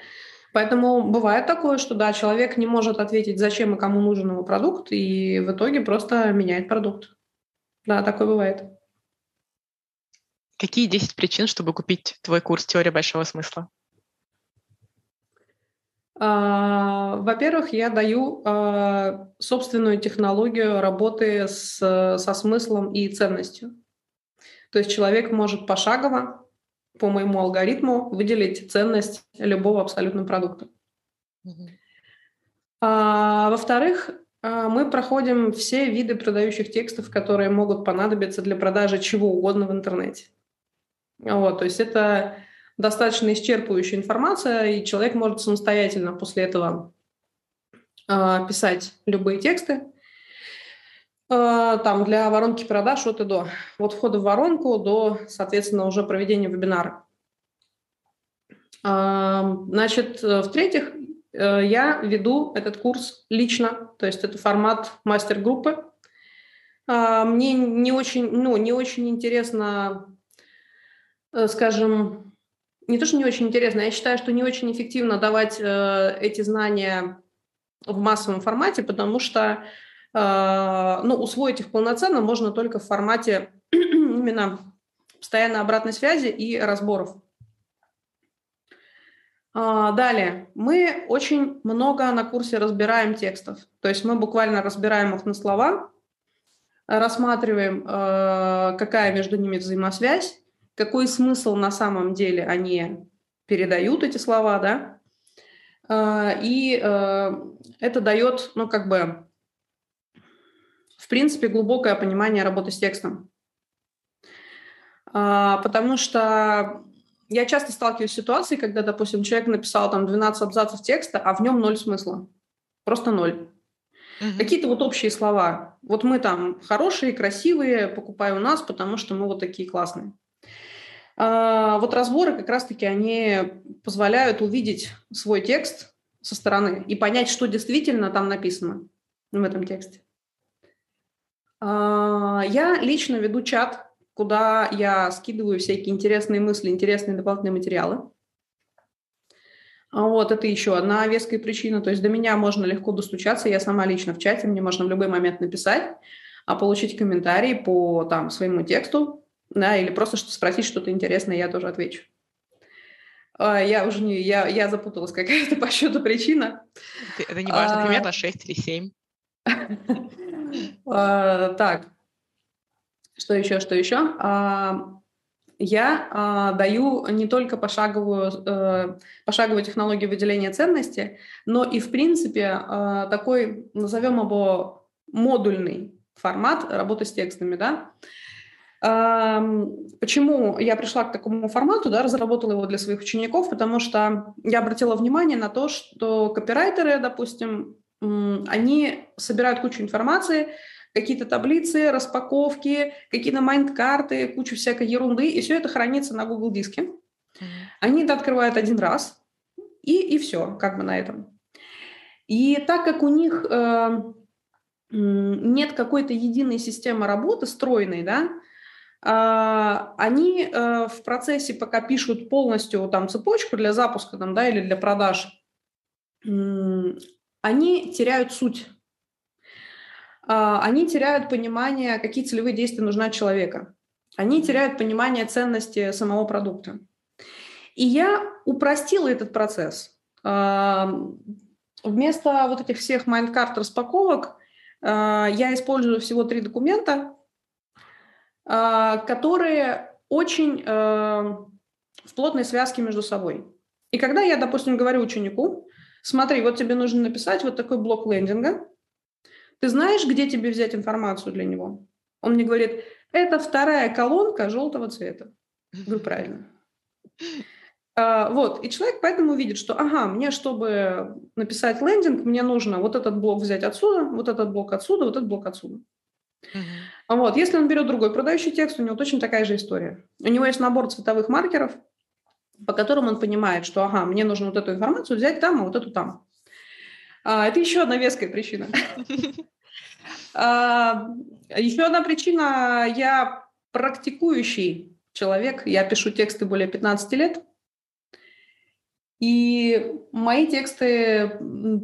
Поэтому бывает такое, что да, человек не может ответить, зачем и кому нужен его продукт, и в итоге просто меняет продукт. Да, такое бывает. Какие 10 причин, чтобы купить твой курс «Теория большого смысла»? А, во-первых, я даю а, собственную технологию работы с, со смыслом и ценностью. То есть человек может пошагово по моему алгоритму выделить ценность любого абсолютно продукта. Mm-hmm. А, во-вторых, мы проходим все виды продающих текстов, которые могут понадобиться для продажи чего угодно в интернете. Вот, то есть это достаточно исчерпывающая информация, и человек может самостоятельно после этого э, писать любые тексты. Э, там для воронки продаж от и до. От входа в воронку до, соответственно, уже проведения вебинара. Э, значит, в-третьих, э, я веду этот курс лично, то есть это формат мастер-группы. Э, мне не очень, ну, не очень интересно, э, скажем, не то, что не очень интересно, я считаю, что не очень эффективно давать э, эти знания в массовом формате, потому что э, ну, усвоить их полноценно можно только в формате именно постоянной обратной связи и разборов. А, далее, мы очень много на курсе разбираем текстов, то есть мы буквально разбираем их на слова, рассматриваем, э, какая между ними взаимосвязь, какой смысл на самом деле они передают эти слова, да, а, и это дает, ну, как бы, в принципе, глубокое понимание работы с текстом. А, потому что я часто сталкиваюсь с ситуацией, когда, допустим, человек написал там 12 абзацев текста, а в нем ноль смысла. Просто ноль. Угу. Какие-то вот общие слова. Вот мы там хорошие, красивые, покупай у нас, потому что мы вот такие классные. А, вот разборы как раз-таки они позволяют увидеть свой текст со стороны и понять, что действительно там написано в этом тексте. А, я лично веду чат, куда я скидываю всякие интересные мысли, интересные дополнительные материалы. А вот, это еще одна веская причина. То есть до меня можно легко достучаться, я сама лично в чате, мне можно в любой момент написать, а получить комментарий по там, своему тексту, да, или просто что спросить что-то интересное, я тоже отвечу. А, я уже не, я, я запуталась, какая-то по счету причина. Это не важно, примерно 6 или 7. А, так, что еще, что еще? А, я даю не только пошаговую, э, пошаговую технологию выделения ценности, но и, в принципе, такой, назовем его, модульный формат работы с текстами, да, Почему я пришла к такому формату, да, разработала его для своих учеников, потому что я обратила внимание на то, что копирайтеры, допустим, они собирают кучу информации, какие-то таблицы, распаковки, какие-то майнд-карты, кучу всякой ерунды, и все это хранится на Google диске. Они это открывают один раз, и, и все, как бы на этом. И так как у них э, нет какой-то единой системы работы, стройной, да, а, они э, в процессе, пока пишут полностью там цепочку для запуска там, да, или для продаж, они теряют суть. А, они теряют понимание, какие целевые действия нужны человека. Они теряют понимание ценности самого продукта. И я упростила этот процесс. А, вместо вот этих всех майндкарт распаковок я использую всего три документа, а, которые очень в плотной связке между собой. И когда я, допустим, говорю ученику, смотри, вот тебе нужно написать вот такой блок лендинга, ты знаешь, где тебе взять информацию для него? Он мне говорит, это вторая колонка желтого цвета. Вы правильно. А, вот, и человек поэтому видит, что, ага, мне, чтобы написать лендинг, мне нужно вот этот блок взять отсюда, вот этот блок отсюда, вот этот блок отсюда. Uh-huh. Вот. Если он берет другой продающий текст, у него точно такая же история. У него есть набор цветовых маркеров, по которым он понимает, что, ага, мне нужно вот эту информацию взять там, а вот эту там. А, это еще одна веская причина. А, еще одна причина, я практикующий человек, я пишу тексты более 15 лет, и мои тексты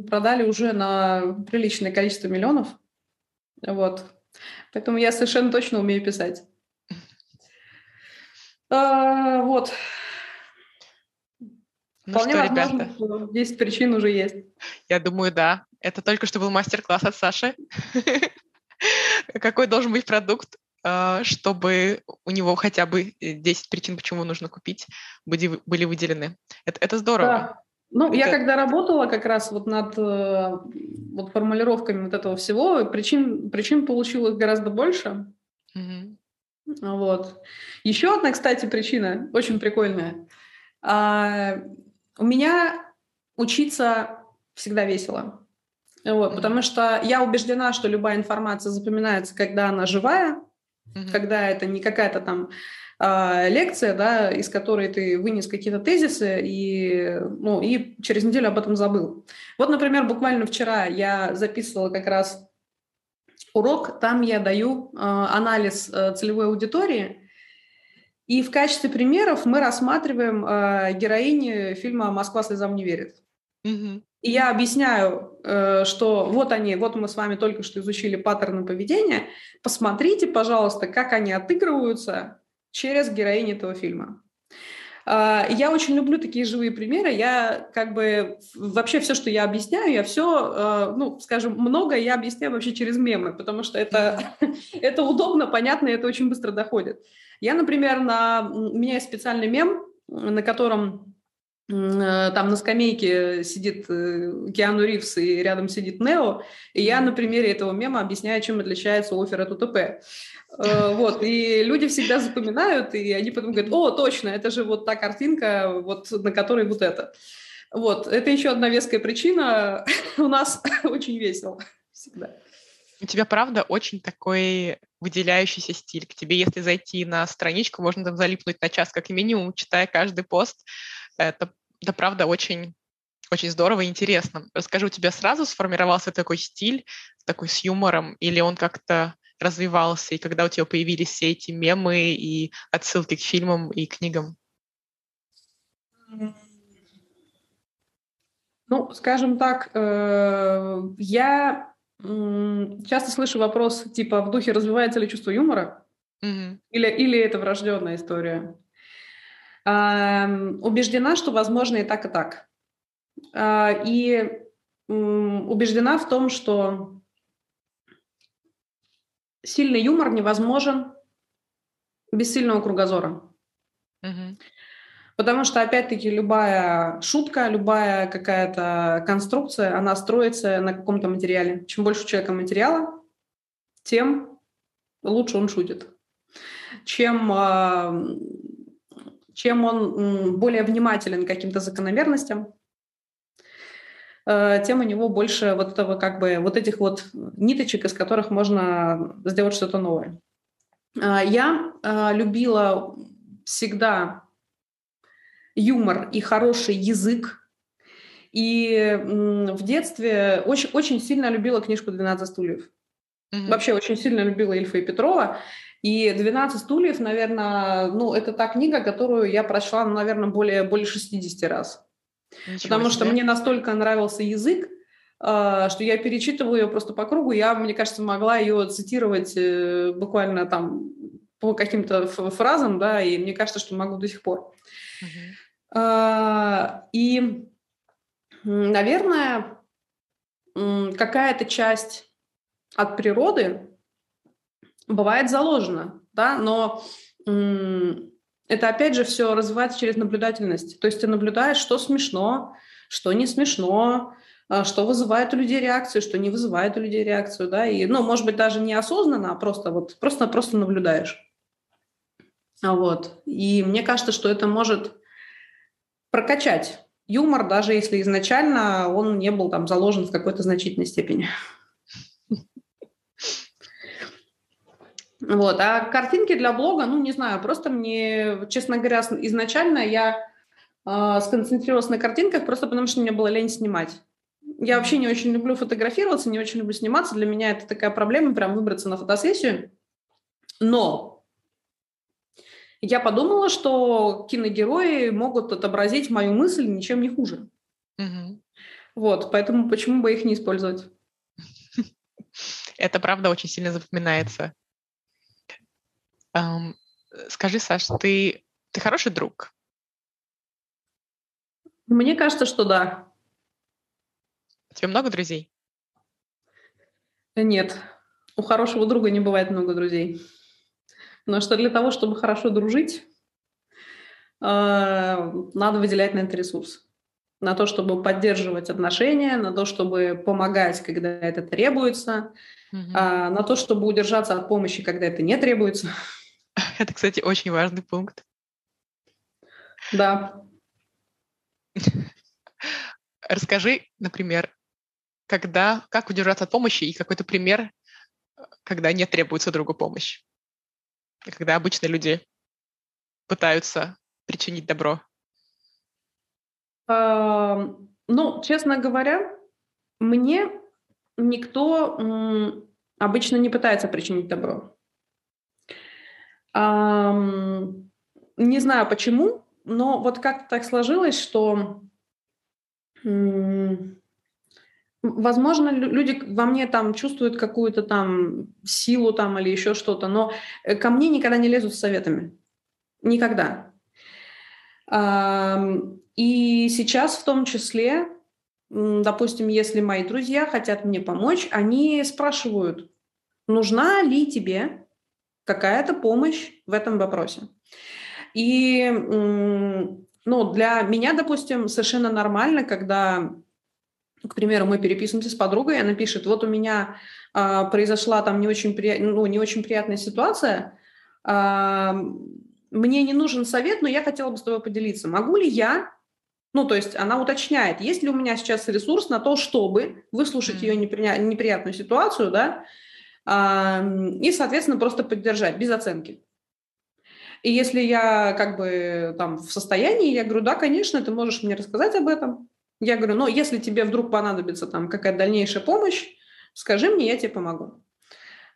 продали уже на приличное количество миллионов. Вот. Поэтому я совершенно точно умею писать. А, вот. Ну Вполне что, возможно, ребята? что 10 причин уже есть. Я думаю, да. Это только что был мастер-класс от Саши. Какой должен быть продукт, а, чтобы у него хотя бы 10 причин, почему нужно купить, были выделены. Это, это здорово. Да. Ну, это... я когда работала как раз вот над э, вот формулировками вот этого всего, причин, причин получилось гораздо больше. Mm-hmm. Вот. Еще одна, кстати, причина, очень прикольная. А, у меня учиться всегда весело. Вот, mm-hmm. Потому что я убеждена, что любая информация запоминается, когда она живая, mm-hmm. когда это не какая-то там а, лекция, да, из которой ты вынес какие-то тезисы и, ну, и через неделю об этом забыл. Вот, например, буквально вчера я записывала как раз урок, там я даю э, анализ э, целевой аудитории, и в качестве примеров мы рассматриваем э, героини фильма «Москва слезам не верит». Mm-hmm. И я объясняю, э, что вот они, вот мы с вами только что изучили паттерны поведения, посмотрите, пожалуйста, как они отыгрываются через героинь этого фильма. А, я очень люблю такие живые примеры. Я как бы вообще все, что я объясняю, я все, а, ну, скажем, много я объясняю вообще через мемы, потому что это, это удобно, понятно, и это очень быстро доходит. Я, например, на... у меня есть специальный мем, на котором там на скамейке сидит э, Киану Ривз и рядом сидит Нео, и я на примере этого мема объясняю, чем отличается офер от УТП. Э, вот, и люди всегда запоминают, и они потом говорят, о, точно, это же вот та картинка, вот на которой вот это. Вот, это еще одна веская причина. У нас очень весело всегда. У тебя, правда, очень такой выделяющийся стиль. К тебе, если зайти на страничку, можно там залипнуть на час как минимум, читая каждый пост. Это, это правда очень, очень здорово и интересно. Расскажи, у тебя сразу сформировался такой стиль, такой с юмором, или он как-то развивался, и когда у тебя появились все эти мемы и отсылки к фильмам и книгам? Ну, скажем так, э, я часто слышу вопрос типа в духе развивается ли чувство юмора, mm-hmm. или, или это врожденная история. Убеждена, что возможно и так, и так. А, и убеждена в том, что сильный юмор невозможен без сильного кругозора. Угу. Потому что, опять-таки, любая шутка, любая какая-то конструкция, она строится на каком-то материале. Чем больше у человека материала, тем лучше он шутит. Чем чем он более внимателен к каким-то закономерностям, э, тем у него больше вот этого как бы вот этих вот ниточек, из которых можно сделать что-то новое. А, я а, любила всегда юмор и хороший язык. И в детстве очень, очень сильно любила книжку «12 стульев». Mm-hmm. Вообще очень сильно любила Ильфа и Петрова. И «12 стульев», наверное, ну, это та книга, которую я прочла, ну, наверное, более, более 60 раз. Ничего Потому себе. что мне настолько нравился язык, а, что я перечитываю ее просто по кругу. Я, мне кажется, могла ее цитировать э, буквально там по каким-то фразам, да, и мне кажется, что могу до сих пор. Uh-huh. И, наверное, какая-то часть от природы бывает заложено, да, но это опять же все развивается через наблюдательность. То есть ты наблюдаешь, что смешно, что не смешно, а, что вызывает у людей реакцию, что не вызывает у людей реакцию, да, и, ну, может быть, даже неосознанно, а просто вот, просто, просто наблюдаешь. А вот. И мне кажется, что это может прокачать юмор, даже если изначально он не был там заложен в какой-то значительной степени. Вот. А картинки для блога, ну, не знаю, просто мне, честно говоря, изначально я э, сконцентрировалась на картинках просто потому, что мне было лень снимать. Я вообще не очень люблю фотографироваться, не очень люблю сниматься. Для меня это такая проблема, прям выбраться на фотосессию. Но я подумала, что киногерои могут отобразить мою мысль ничем не хуже. Угу. Вот, поэтому почему бы их не использовать? Это правда очень сильно запоминается. Эм, скажи, Саш, ты, ты хороший друг? Мне кажется, что да. У тебя много друзей? Нет. У хорошего друга не бывает много друзей. Но что для того, чтобы хорошо дружить, э, надо выделять на это ресурс. На то, чтобы поддерживать отношения, на то, чтобы помогать, когда это требуется, угу. на то, чтобы удержаться от помощи, когда это не требуется. Это, кстати, очень важный пункт. Да. Расскажи, например, когда, как удержаться от помощи и какой-то пример, когда не требуется другу помощь. Когда обычно люди пытаются причинить добро. ну, честно говоря, мне никто обычно не пытается причинить добро. Не знаю почему, но вот как-то так сложилось, что, возможно, люди во мне там чувствуют какую-то там силу там или еще что-то, но э, ко мне никогда не лезут с советами. Никогда. И сейчас в том числе, допустим, если мои друзья хотят мне помочь, они спрашивают, нужна ли тебе какая-то помощь в этом вопросе. И ну, для меня, допустим, совершенно нормально, когда, к примеру, мы переписываемся с подругой, она пишет, вот у меня э, произошла там не очень, при... ну, не очень приятная ситуация, э, мне не нужен совет, но я хотела бы с тобой поделиться. Могу ли я ну, то есть она уточняет, есть ли у меня сейчас ресурс на то, чтобы выслушать mm-hmm. ее непри... неприятную ситуацию, да, и, соответственно, просто поддержать без оценки. И если я как бы там в состоянии, я говорю, да, конечно, ты можешь мне рассказать об этом. Я говорю, но если тебе вдруг понадобится там какая-то дальнейшая помощь, скажи мне, я тебе помогу.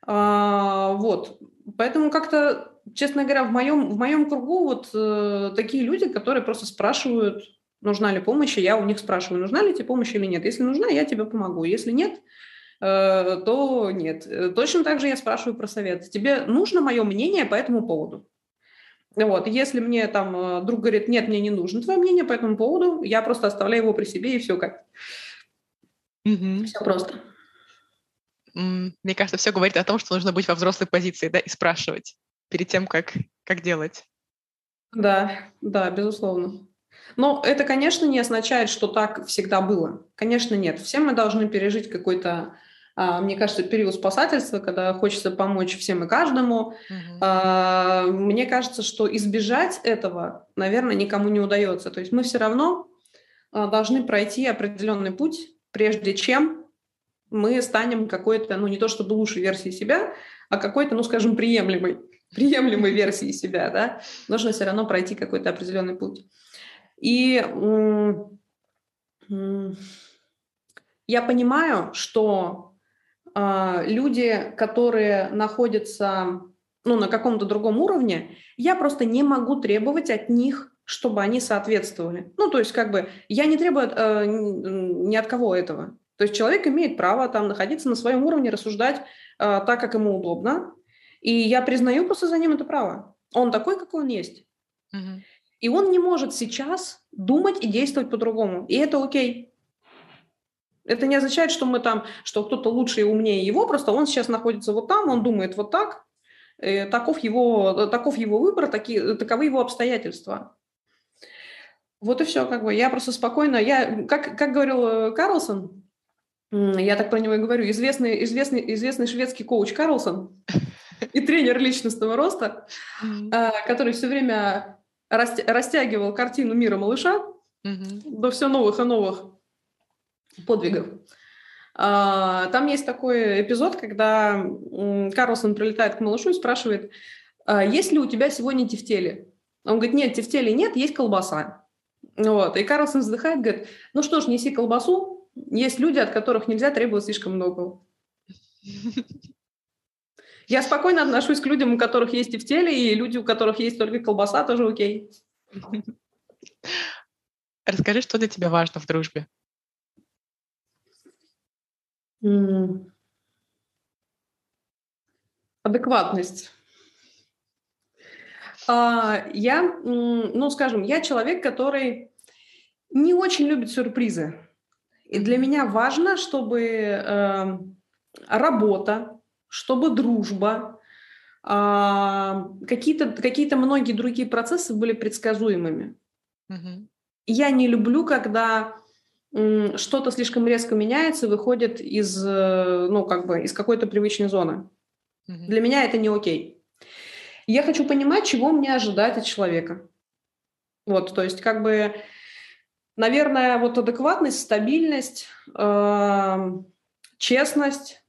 А, вот. Поэтому как-то, честно говоря, в моем, в моем кругу вот э, такие люди, которые просто спрашивают, нужна ли помощь, и я у них спрашиваю, нужна ли тебе помощь или нет. Если нужна, я тебе помогу. Если нет, то нет. Точно так же я спрашиваю про совет. Тебе нужно мое мнение по этому поводу? Вот, если мне там э, друг говорит, нет, мне не нужно твое мнение по этому поводу, я просто оставляю его при себе, и все как. Угу. Все просто. Мне кажется, все говорит о том, что нужно быть во взрослой позиции, да, и спрашивать перед тем, как, как делать. Да, да, безусловно. Но это, конечно, не означает, что так всегда было. Конечно, нет. Все мы должны пережить какой-то, мне кажется, период спасательства, когда хочется помочь всем и каждому. Угу. Мне кажется, что избежать этого, наверное, никому не удается. То есть мы все равно а, должны пройти определенный путь, прежде чем мы станем какой-то, ну не то чтобы лучшей версией себя, а какой-то, ну скажем, приемлемой, приемлемой версией себя, да, нужно все равно пройти какой-то определенный путь. И я понимаю, что люди, которые находятся ну, на каком-то другом уровне, я просто не могу требовать от них, чтобы они соответствовали. Ну, то есть, как бы, я не требую э, ни от кого этого. То есть человек имеет право там находиться на своем уровне, рассуждать э, так, как ему удобно. И я признаю просто за ним это право. Он такой, какой он есть. Угу. И он не может сейчас думать и действовать по-другому. И это окей. Это не означает, что мы там, что кто-то лучше и умнее его, просто он сейчас находится вот там, он думает вот так, э, таков его, таков его выбор, такие, таковы его обстоятельства. Вот и все, как бы. Я просто спокойно, я, как, как говорил э, Карлсон, я так про него и говорю, известный, известный, известный шведский коуч Карлсон и тренер личностного роста, э, который все время растягивал картину мира малыша до все новых и новых подвигов. А, там есть такой эпизод, когда Карлсон прилетает к малышу и спрашивает, «А есть ли у тебя сегодня тефтели? Он говорит, нет, тефтели нет, есть колбаса. Вот. И Карлсон вздыхает, говорит, ну что ж, неси колбасу, есть люди, от которых нельзя требовать слишком много. Я спокойно отношусь к людям, у которых есть и в теле, и люди, у которых есть только колбаса, тоже окей. Расскажи, что для тебя важно в дружбе? Адекватность. А, я, ну, скажем, я человек, который не очень любит сюрпризы. И для меня важно, чтобы э, работа, чтобы дружба, а, какие-то какие многие другие процессы были предсказуемыми. Угу. Я не люблю, когда что-то слишком резко меняется и выходит из, э, ну, как бы, из какой-то привычной зоны. Угу. Для меня это не окей. Я хочу понимать, чего мне ожидать от человека. Вот, то есть, как бы, наверное, вот адекватность, стабильность, э, честность,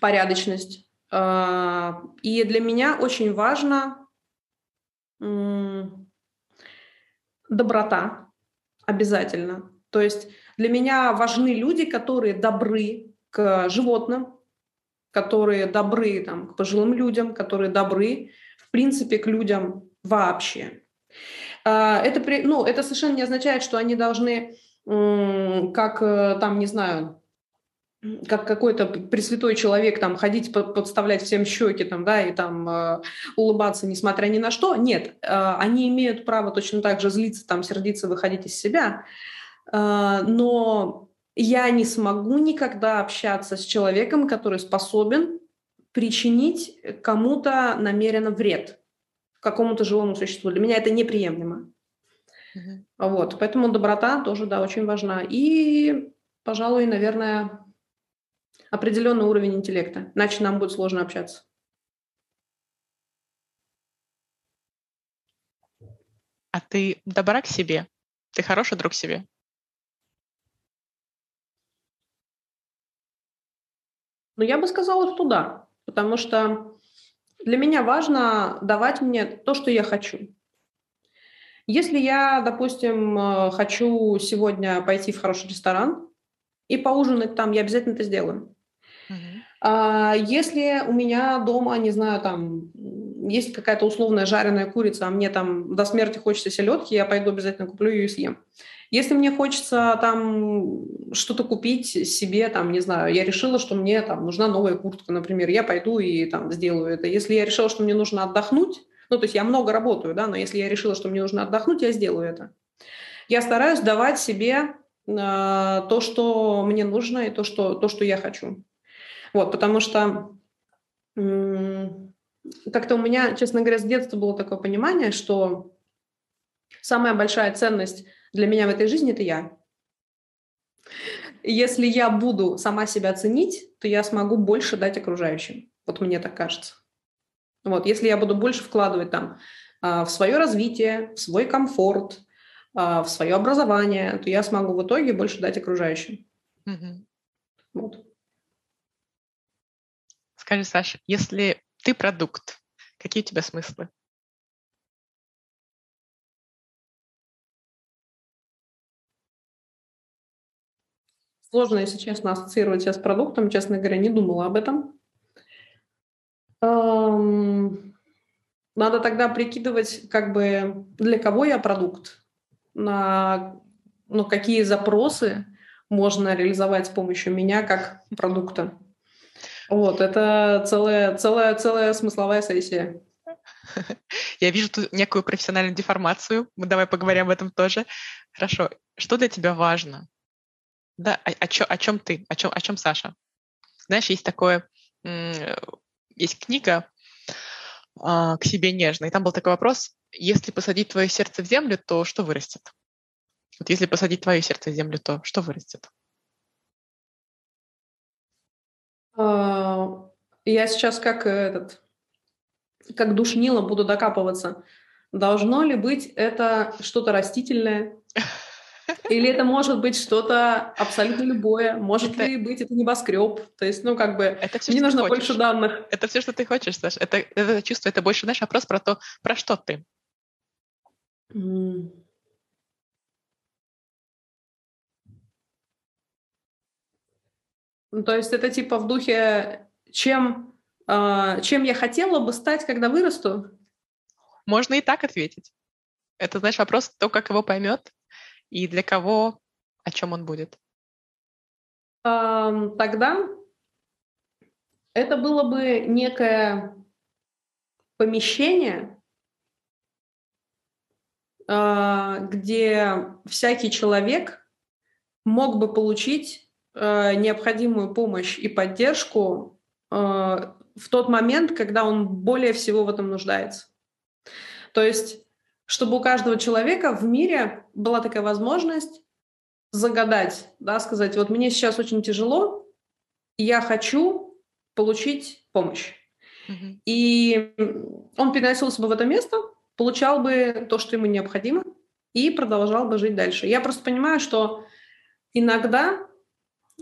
порядочность. А, и для меня очень важно доброта обязательно. То есть для меня важны люди, которые добры к животным, которые добры там, к пожилым людям, которые добры, в принципе, к людям вообще. А, это, ну, это совершенно не означает, что они должны, как э, там, не знаю, как какой-то пресвятой человек там ходить подставлять всем щеки там да и там э, улыбаться несмотря ни на что нет э, они имеют право точно так же злиться там сердиться выходить из себя но я не смогу никогда общаться с человеком который способен причинить кому-то намеренно вред какому-то живому существу для меня это неприемлемо Uh-huh. Вот, поэтому доброта тоже, да, очень важна. И, пожалуй, наверное, определенный уровень интеллекта, иначе нам будет сложно общаться. А ты добра к себе? Ты хороший друг себе? Ну, я бы сказала, что да, потому что для меня важно давать мне то, что я хочу. Если я, допустим, э, хочу сегодня пойти в хороший ресторан и поужинать там, я обязательно это сделаю. А если у меня дома, не знаю, там есть какая-то условная жареная курица, а мне там до смерти хочется селедки, я пойду обязательно куплю ее и съем. Если мне хочется там что-то купить себе, там, не знаю, я решила, что мне там нужна новая куртка, например, я пойду и там сделаю это. Если я решила, что мне нужно отдохнуть, ну, то есть я много работаю, да, но если я решила, что мне нужно отдохнуть, я сделаю это. Я стараюсь давать себе э, то, что мне нужно и то, что, то, что я хочу. Вот, потому что как-то у меня, честно говоря, с детства было такое понимание, что самая большая ценность для меня в этой жизни – это я. Если я буду сама себя ценить, то я смогу больше дать окружающим. Вот мне так кажется. Вот, если я буду больше вкладывать там а, в свое развитие, в свой комфорт, а, в свое образование, то я смогу в итоге больше дать окружающим. Угу. Вот. Скажи, Саша, если ты продукт, какие у тебя смыслы? Сложно, если честно, ассоциировать себя с продуктом. Честно говоря, не думала об этом. Надо тогда прикидывать, как бы для кого я продукт, на ну, какие запросы можно реализовать с помощью меня как продукта. Вот, это целая, целая, целая смысловая сессия. Я вижу тут некую профессиональную деформацию. Мы давай поговорим об этом тоже. Хорошо. Что для тебя важно? Да, о, о, чё, о чем ты? О чем, о чем Саша? Знаешь, есть такое, есть книга а, «К себе нежно», и там был такой вопрос, если посадить твое сердце в землю, то что вырастет? Вот если посадить твое сердце в землю, то что вырастет? Я сейчас как этот, как душнила буду докапываться. Должно ли быть это что-то растительное? Или это может быть что-то абсолютно любое? Может это... ли быть это небоскреб? То есть, ну, как бы, это все, мне нужно больше данных. Это все, что ты хочешь, Саша. Это, это чувство, это больше, знаешь, вопрос про то, про что ты. Mm. То есть это типа в духе, чем, э, чем я хотела бы стать, когда вырасту? Можно и так ответить. Это, знаешь, вопрос то, как его поймет и для кого, о чем он будет. Э, тогда это было бы некое помещение, э, где всякий человек мог бы получить э, необходимую помощь и поддержку э, в тот момент, когда он более всего в этом нуждается. То есть, чтобы у каждого человека в мире была такая возможность загадать, да, сказать, вот мне сейчас очень тяжело, и я хочу получить помощь. Mm-hmm. И он переносился бы в это место, получал бы то, что ему необходимо, и продолжал бы жить дальше. Я просто понимаю, что иногда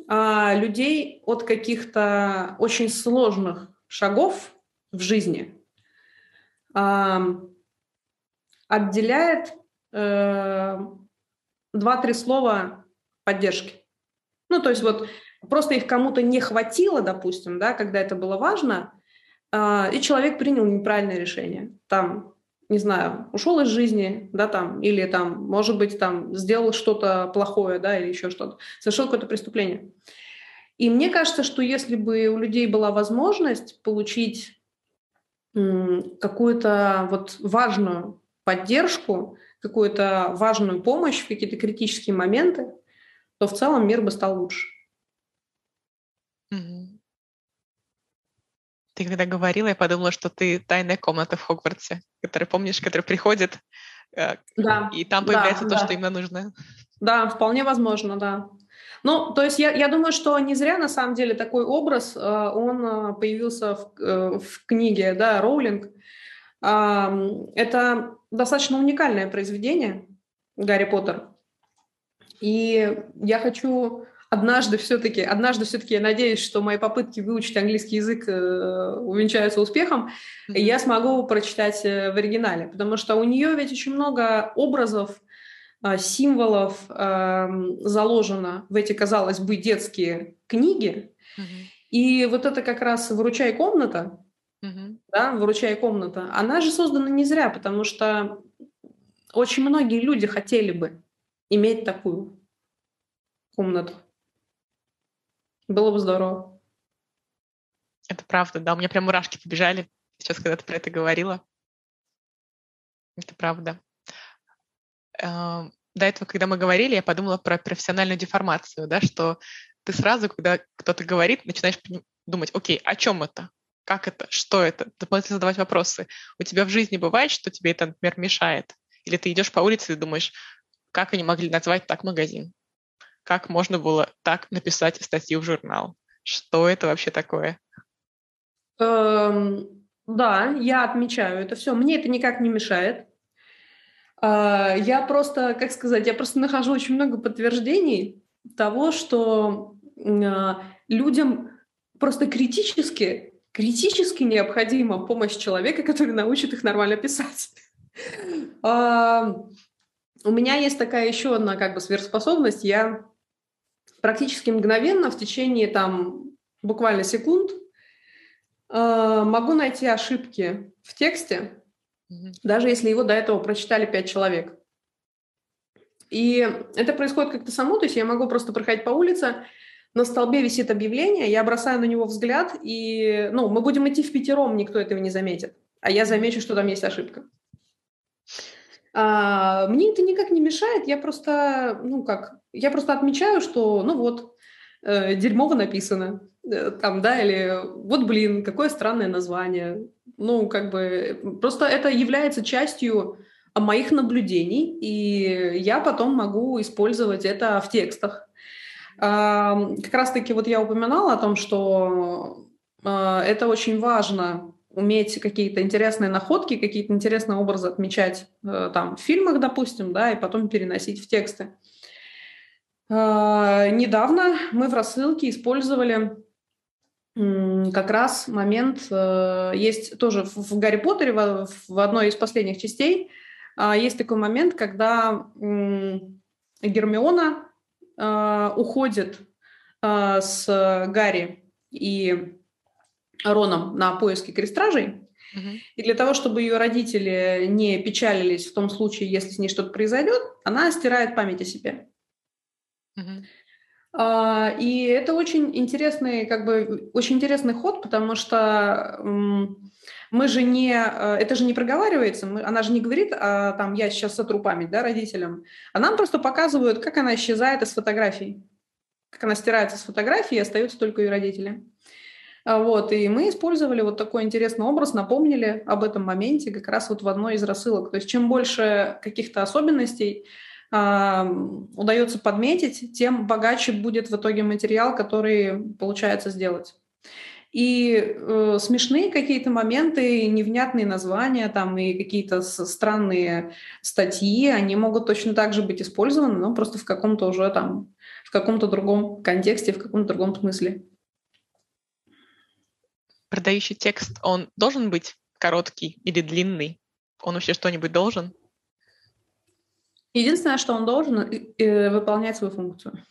а, людей от каких-то очень сложных шагов в жизни а, отделяет э, два-три слова поддержки. Ну, то есть вот просто их кому-то не хватило, допустим, да, когда это было важно, э, и человек принял неправильное решение. Там не знаю, ушел из жизни, да, там, или там, может быть, там, сделал что-то плохое, да, или еще что-то, совершил какое-то преступление. И мне кажется, что если бы у людей была возможность получить какую-то вот важную поддержку, какую-то важную помощь в какие-то критические моменты, то в целом мир бы стал лучше. Ты когда говорила, я подумала, что ты тайная комната в Хогвартсе, которая, помнишь, которая приходит э, да, и там появляется да, то, да. что именно нужно. Да, вполне возможно, да. Ну, то есть я, я думаю, что не зря на самом деле такой образ, э, он э, появился в, в книге, да, Роулинг. Это достаточно уникальное произведение Гарри Поттер. И я хочу однажды все-таки, однажды все-таки я надеюсь, что мои попытки выучить английский язык э, увенчаются успехом, mm-hmm. и я смогу прочитать э, в оригинале, потому что у нее ведь очень много образов, э, символов э, заложено в эти, казалось бы, детские книги, mm-hmm. и вот это как раз «Выручай комната», mm-hmm. да, «Выручай комната», она же создана не зря, потому что очень многие люди хотели бы иметь такую комнату. Было бы здорово. Это правда, да. У меня прям мурашки побежали сейчас, когда ты про это говорила. Это правда. Эм, до этого, когда мы говорили, я подумала про профессиональную деформацию, да, что ты сразу, когда кто-то говорит, начинаешь думать, окей, о чем это? Как это? Что это? Дополнительно задавать вопросы. У тебя в жизни бывает, что тебе это, например, мешает? Или ты идешь по улице и думаешь, как они могли назвать так магазин? Как можно было так написать статью в журнал? Что это вообще такое? Эм, да, я отмечаю это все. Мне это никак не мешает. Э, я просто, как сказать, я просто нахожу очень много подтверждений того, что э, людям просто критически, критически необходима помощь человека, который научит их нормально писать. У меня есть такая еще одна как бы сверхспособность. Я практически мгновенно в течение там буквально секунд э, могу найти ошибки в тексте, mm-hmm. даже если его до этого прочитали пять человек. И это происходит как-то само, то есть я могу просто проходить по улице, на столбе висит объявление, я бросаю на него взгляд, и ну, мы будем идти в пятером, никто этого не заметит. А я замечу, что там есть ошибка. А, мне это никак не мешает, я просто, ну как, я просто отмечаю, что, ну вот, э, дерьмово написано, э, там, да, или вот, блин, какое странное название. Ну, как бы, просто это является частью моих наблюдений, и я потом могу использовать это в текстах. А, как раз-таки вот я упоминала о том, что а, это очень важно уметь какие-то интересные находки, какие-то интересные образы отмечать э, там в фильмах, допустим, да, и потом переносить в тексты. Э, недавно мы в рассылке использовали как раз момент, э, есть тоже в Гарри Поттере, в, одной из последних частей, э, есть такой момент, когда Гермиона э, уходит с Гарри и Роном на поиски крестражей. И для того, чтобы ее родители не печалились в том случае, если с ней что-то произойдет, она стирает память о себе. А, и это очень интересный, как бы, очень интересный ход, потому что мы же не, э, это же не проговаривается, мы, она же не говорит, а, там, я сейчас сотру память, да, родителям, а нам просто показывают, как она исчезает из фотографий, как она стирается с фотографии, и остаются только ее родители. А, вот, и мы использовали вот такой интересный образ, напомнили об этом моменте как раз вот в одной из рассылок. То есть чем больше каких-то особенностей удается подметить, тем богаче будет в итоге материал, который получается сделать. И э, смешные какие-то моменты, невнятные названия там и какие-то странные статьи, они могут точно так же быть использованы, но просто в каком-то уже там, в каком-то другом контексте, в каком-то другом смысле продающий текст, он должен быть короткий или длинный? Он вообще что-нибудь должен? Единственное, что он должен, э, выполнять свою функцию.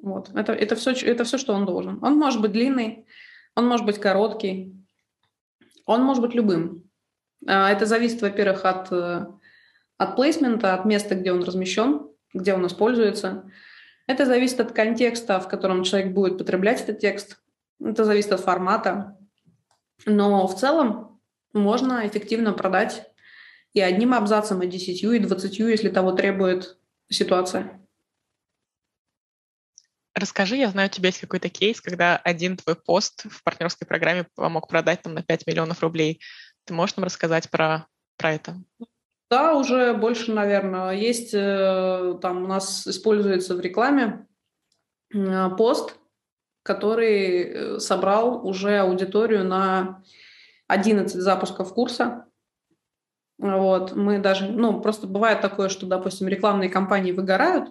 Вот. Это, это, все, это все, что он должен. Он может быть длинный, он может быть короткий, он может быть любым. А, это зависит, во-первых, от, э, от плейсмента, от места, где он размещен, где он используется. Это зависит от контекста, в котором человек будет потреблять этот текст. Это зависит от формата. Но в целом можно эффективно продать и одним абзацем, и десятью, и двадцатью, если того требует ситуация. Расскажи, я знаю, у тебя есть какой-то кейс, когда один твой пост в партнерской программе помог продать там на 5 миллионов рублей. Ты можешь нам рассказать про, про это? Да, уже больше, наверное. Есть э, там у нас используется в рекламе э, пост, который э, собрал уже аудиторию на 11 запусков курса. Вот, мы даже, ну, просто бывает такое, что, допустим, рекламные кампании выгорают,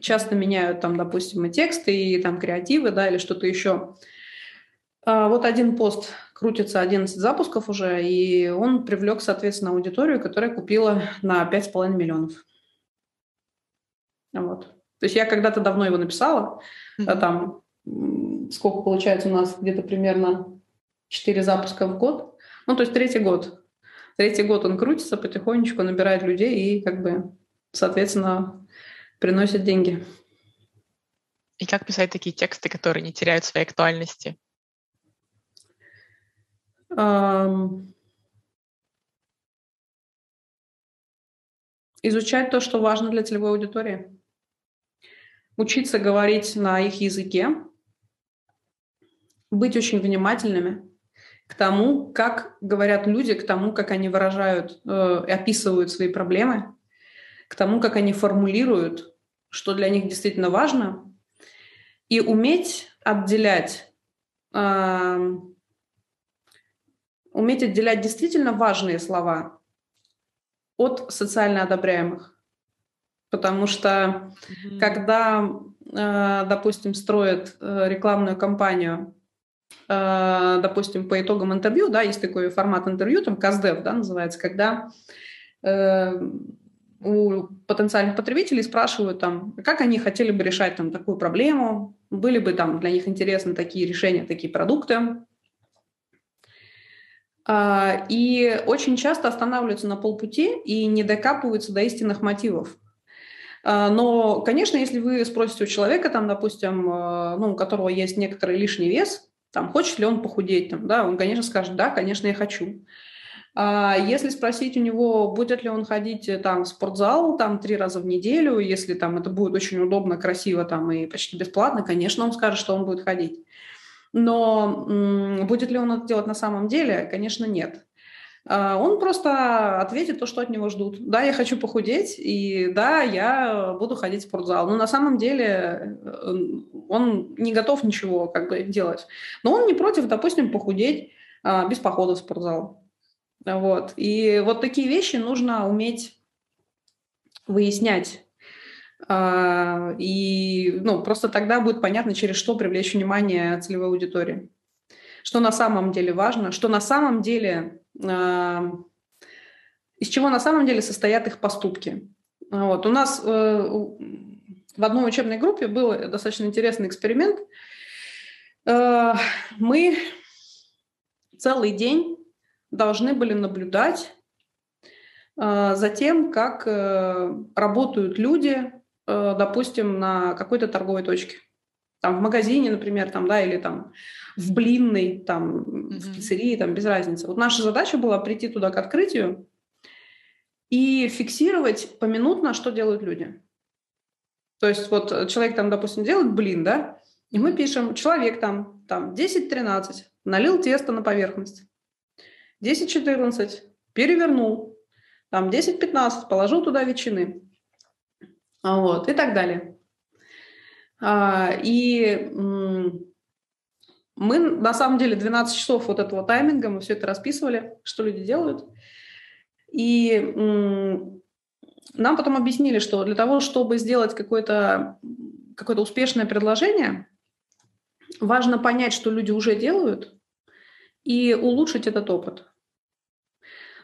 часто меняют там, допустим, и тексты, и там креативы, да, или что-то еще. А вот один пост крутится 11 запусков уже, и он привлек, соответственно, аудиторию, которая купила на 5,5 миллионов. Вот. То есть я когда-то давно его написала, mm-hmm. там сколько получается у нас, где-то примерно 4 запуска в год. Ну, то есть третий год. Третий год он крутится потихонечку, набирает людей и как бы, соответственно, приносит деньги. И как писать такие тексты, которые не теряют своей актуальности? Um, изучать то, что важно для целевой аудитории. Учиться говорить на их языке, быть очень внимательными к тому, как говорят люди, к тому, как они выражают э, и описывают свои проблемы, к тому, как они формулируют, что для них действительно важно, и уметь отделять, э, уметь отделять действительно важные слова от социально одобряемых. Потому что mm-hmm. когда, э, допустим, строят э, рекламную кампанию допустим, по итогам интервью, да, есть такой формат интервью, там КАЗДЕВ, да, называется, когда э, у потенциальных потребителей спрашивают там, как они хотели бы решать там такую проблему, были бы там для них интересны такие решения, такие продукты. Э, и очень часто останавливаются на полпути и не докапываются до истинных мотивов. Э, но, конечно, если вы спросите у человека, там, допустим, э, ну, у которого есть некоторый лишний вес, там, хочет ли он похудеть, там, да, он, конечно, скажет, да, конечно, я хочу. А если спросить у него, будет ли он ходить э, там в спортзал там три раза в неделю, если там это будет очень удобно, красиво там и почти бесплатно, конечно, он скажет, что он будет ходить. Но м- будет ли он это делать на самом деле? Конечно, нет. А, он просто ответит то, что от него ждут. Да, я хочу похудеть, и да, я буду ходить в спортзал. Но на самом деле э, он не готов ничего как бы делать. Но он не против, допустим, похудеть а, без похода в спортзал. Вот. И вот такие вещи нужно уметь выяснять. А, и ну, просто тогда будет понятно, через что привлечь внимание целевой аудитории. Что на самом деле важно, что на самом деле из чего на самом деле состоят их поступки. Вот. У нас э, в одной учебной группе был достаточно интересный эксперимент. Э, мы целый день должны были наблюдать э, за тем, как работают люди, допустим, на какой-то торговой точке. Там в магазине, например, там, да, или там в блинной, там, mm-hmm. в пиццерии, там, без разницы. Вот наша задача была прийти туда к открытию и фиксировать поминутно, что делают люди. То есть вот человек там, допустим, делает блин, да, и мы пишем, человек там, там 10-13, налил тесто на поверхность, 10-14, перевернул, там 10-15, положил туда ветчины, вот, и так далее. А, и мы, на самом деле, 12 часов вот этого тайминга, мы все это расписывали, что люди делают. И нам потом объяснили, что для того, чтобы сделать какое-то какое успешное предложение, важно понять, что люди уже делают, и улучшить этот опыт.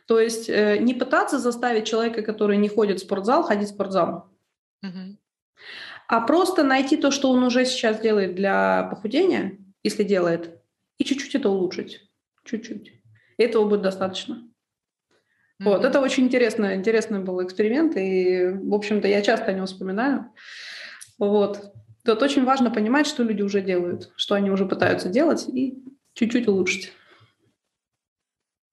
То есть э, не пытаться заставить человека, который не ходит в спортзал, ходить в спортзал, угу. а просто найти то, что он уже сейчас делает для похудения, если делает, и чуть-чуть это улучшить. Чуть-чуть. Этого будет достаточно. Mm-hmm. Вот, это очень интересно, интересный был эксперимент, и, в общем-то, я часто о нем вспоминаю. Вот. Тут очень важно понимать, что люди уже делают, что они уже пытаются делать, и чуть-чуть улучшить.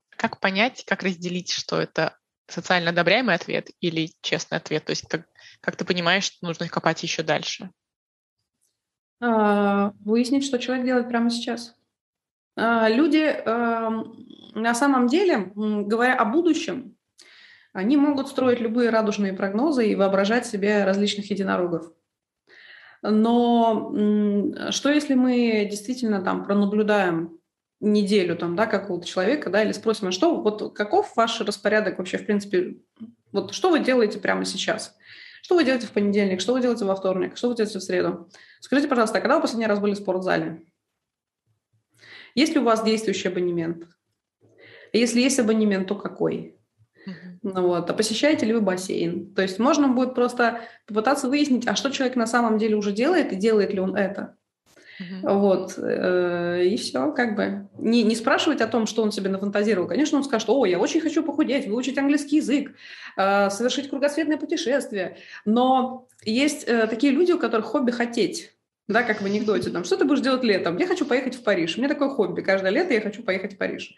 Как понять, как разделить, что это социально одобряемый ответ или честный ответ? То есть как, как ты понимаешь, что нужно копать еще дальше? А, выяснить, что человек делает прямо сейчас. А, люди эм, на самом деле, говоря о будущем, они могут строить любые радужные прогнозы и воображать себе различных единорогов. Но что если мы действительно там пронаблюдаем неделю там, да, какого-то человека, да, или спросим, а что, вот каков ваш распорядок вообще, в принципе, вот что вы делаете прямо сейчас? Что вы делаете в понедельник, что вы делаете во вторник, что вы делаете в среду? Скажите, пожалуйста, а когда вы последний раз были в спортзале? Есть ли у вас действующий абонемент? Если есть абонемент, то какой? Ну, вот. А посещаете ли вы бассейн? То есть можно будет просто попытаться выяснить, а что человек на самом деле уже делает и делает ли он это. Вот, э, и все, как бы. Не, не спрашивать о том, что он себе нафантазировал. Конечно, он скажет, о, я очень хочу похудеть, выучить английский язык, э, совершить кругосветное путешествие. Но есть э, такие люди, у которых хобби хотеть. Да, как в анекдоте, там, что ты будешь делать летом? Я хочу поехать в Париж. У меня такое хобби. Каждое лето я хочу поехать в Париж.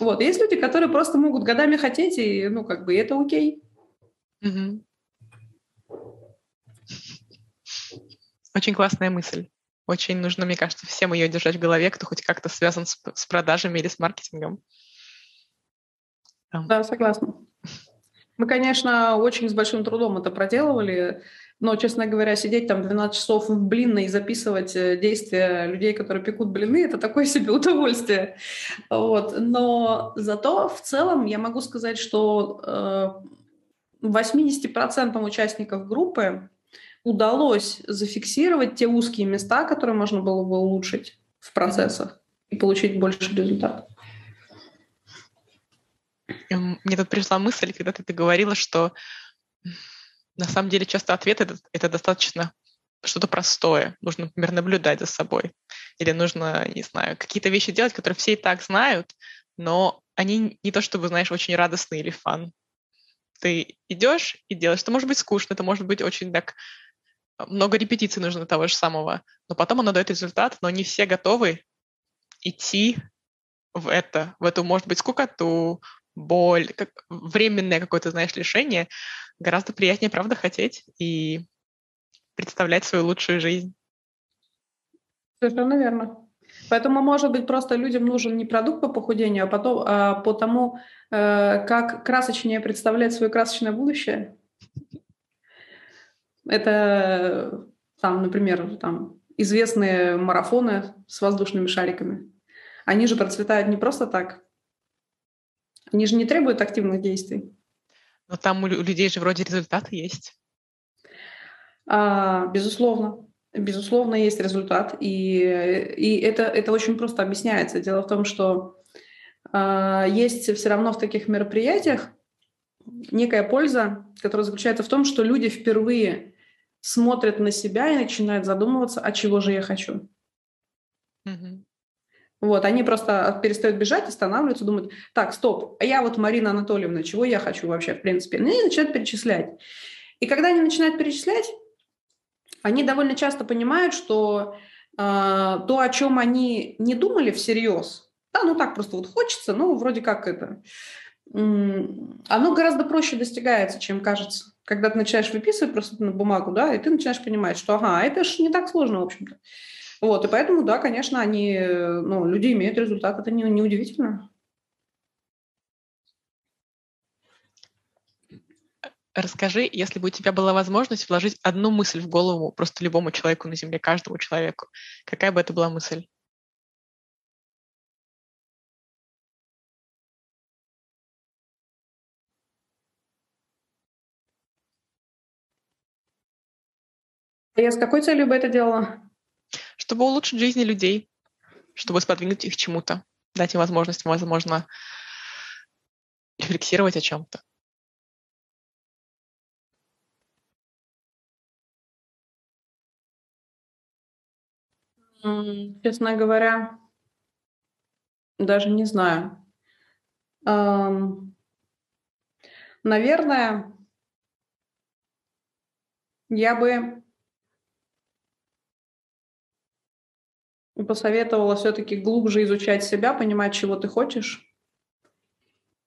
Вот. есть люди, которые просто могут годами хотеть, и, ну, как бы, это окей. Угу. Очень классная мысль. Очень нужно, мне кажется, всем ее держать в голове, кто хоть как-то связан с, с продажами или с маркетингом. Да, согласна. Мы, конечно, очень с большим трудом это проделывали, но, честно говоря, сидеть там 12 часов в блинной и записывать э, действия людей, которые пекут блины, это такое себе удовольствие. Вот. Но зато в целом я могу сказать, что э, 80% участников группы удалось зафиксировать те узкие места, которые можно было бы улучшить в процессах и получить больше результатов. Мне тут пришла мысль, когда ты, ты говорила, что на самом деле часто ответ это, это достаточно что-то простое. Нужно, например, наблюдать за собой. Или нужно, не знаю, какие-то вещи делать, которые все и так знают, но они не то чтобы, знаешь, очень радостные или фан. Ты идешь и делаешь. Это может быть скучно, это может быть очень так много репетиций нужно того же самого, но потом оно дает результат, но не все готовы идти в это, в эту, может быть, скукоту, боль, как временное какое-то, знаешь, лишение, гораздо приятнее, правда, хотеть и представлять свою лучшую жизнь. Совершенно верно. Поэтому, может быть, просто людям нужен не продукт по похудению, а, потом, а по тому, э, как красочнее представлять свое красочное будущее. Это, там, например, там, известные марафоны с воздушными шариками. Они же процветают не просто так. Они же не требуют активных действий. Но там у людей же вроде результаты есть. А, безусловно. Безусловно, есть результат. И, и это, это очень просто объясняется. Дело в том, что а, есть все равно в таких мероприятиях некая польза, которая заключается в том, что люди впервые смотрят на себя и начинают задумываться, а чего же я хочу. Mm-hmm. Вот, они просто перестают бежать, останавливаются, думают, так, стоп, а я вот Марина Анатольевна, чего я хочу вообще, в принципе? Ну, и начинают перечислять. И когда они начинают перечислять, они довольно часто понимают, что э, то, о чем они не думали всерьез, да, ну так просто вот хочется, ну, вроде как это, оно гораздо проще достигается, чем кажется. Когда ты начинаешь выписывать просто на бумагу, да, и ты начинаешь понимать, что, ага, это же не так сложно, в общем-то. Вот, и поэтому, да, конечно, они, ну, люди имеют результат, это не, не удивительно. Расскажи, если бы у тебя была возможность вложить одну мысль в голову просто любому человеку на Земле, каждому человеку, какая бы это была мысль? Я с какой целью бы это делала? чтобы улучшить жизни людей, чтобы сподвинуть их чему-то, дать им возможность, возможно, рефлексировать о чем-то. Честно говоря, даже не знаю. Наверное, я бы посоветовала все-таки глубже изучать себя, понимать, чего ты хочешь,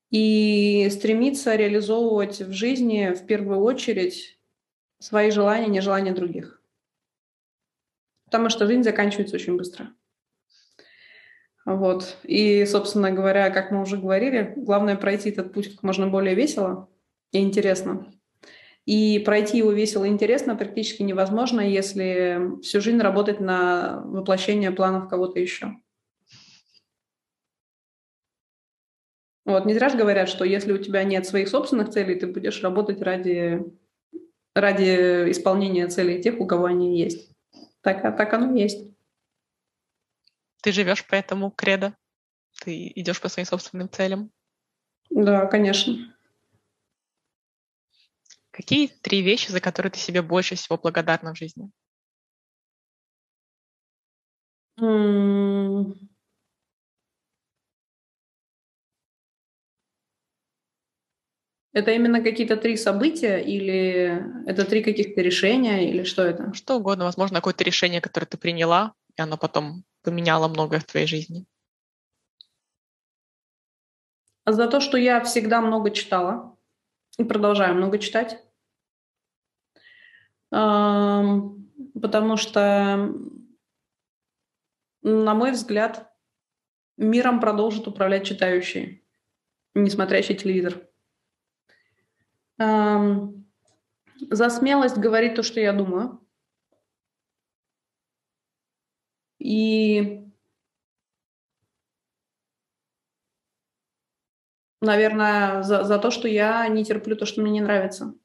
и стремиться реализовывать в жизни в первую очередь свои желания, не желания других. Потому что жизнь заканчивается очень быстро. Вот. И, собственно говоря, как мы уже говорили, главное пройти этот путь как можно более весело и интересно. И пройти его весело и интересно практически невозможно, если всю жизнь работать на воплощение планов кого-то еще. Вот, не зря же говорят, что если у тебя нет своих собственных целей, ты будешь работать ради, ради исполнения целей тех, у кого они есть. Так, а так оно и есть. Ты живешь по этому кредо? Ты идешь по своим собственным целям? Да, конечно. Какие три вещи, за которые ты себе больше всего благодарна в жизни? Это именно какие-то три события или это три каких-то решения или что это? Что угодно. Возможно, какое-то решение, которое ты приняла, и оно потом поменяло многое в твоей жизни. За то, что я всегда много читала и продолжаю много читать. Потому что, на мой взгляд, миром продолжит управлять читающий, не смотрящий телевизор. За смелость говорить то, что я думаю. И, наверное, за, за то, что я не терплю то, что мне не нравится.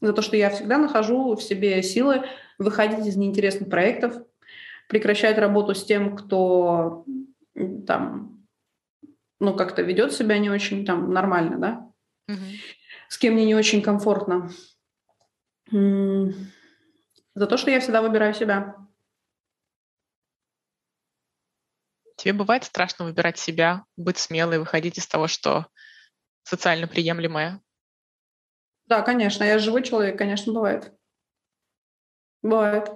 За то, что я всегда нахожу в себе силы выходить из неинтересных проектов, прекращать работу с тем, кто там, ну, как-то ведет себя не очень там нормально, да. Угу с кем мне не очень комфортно. За то, что я всегда выбираю себя. Тебе бывает страшно выбирать себя, быть смелой, выходить из того, что социально приемлемое? Да, конечно. Я живой человек, конечно, бывает. Бывает.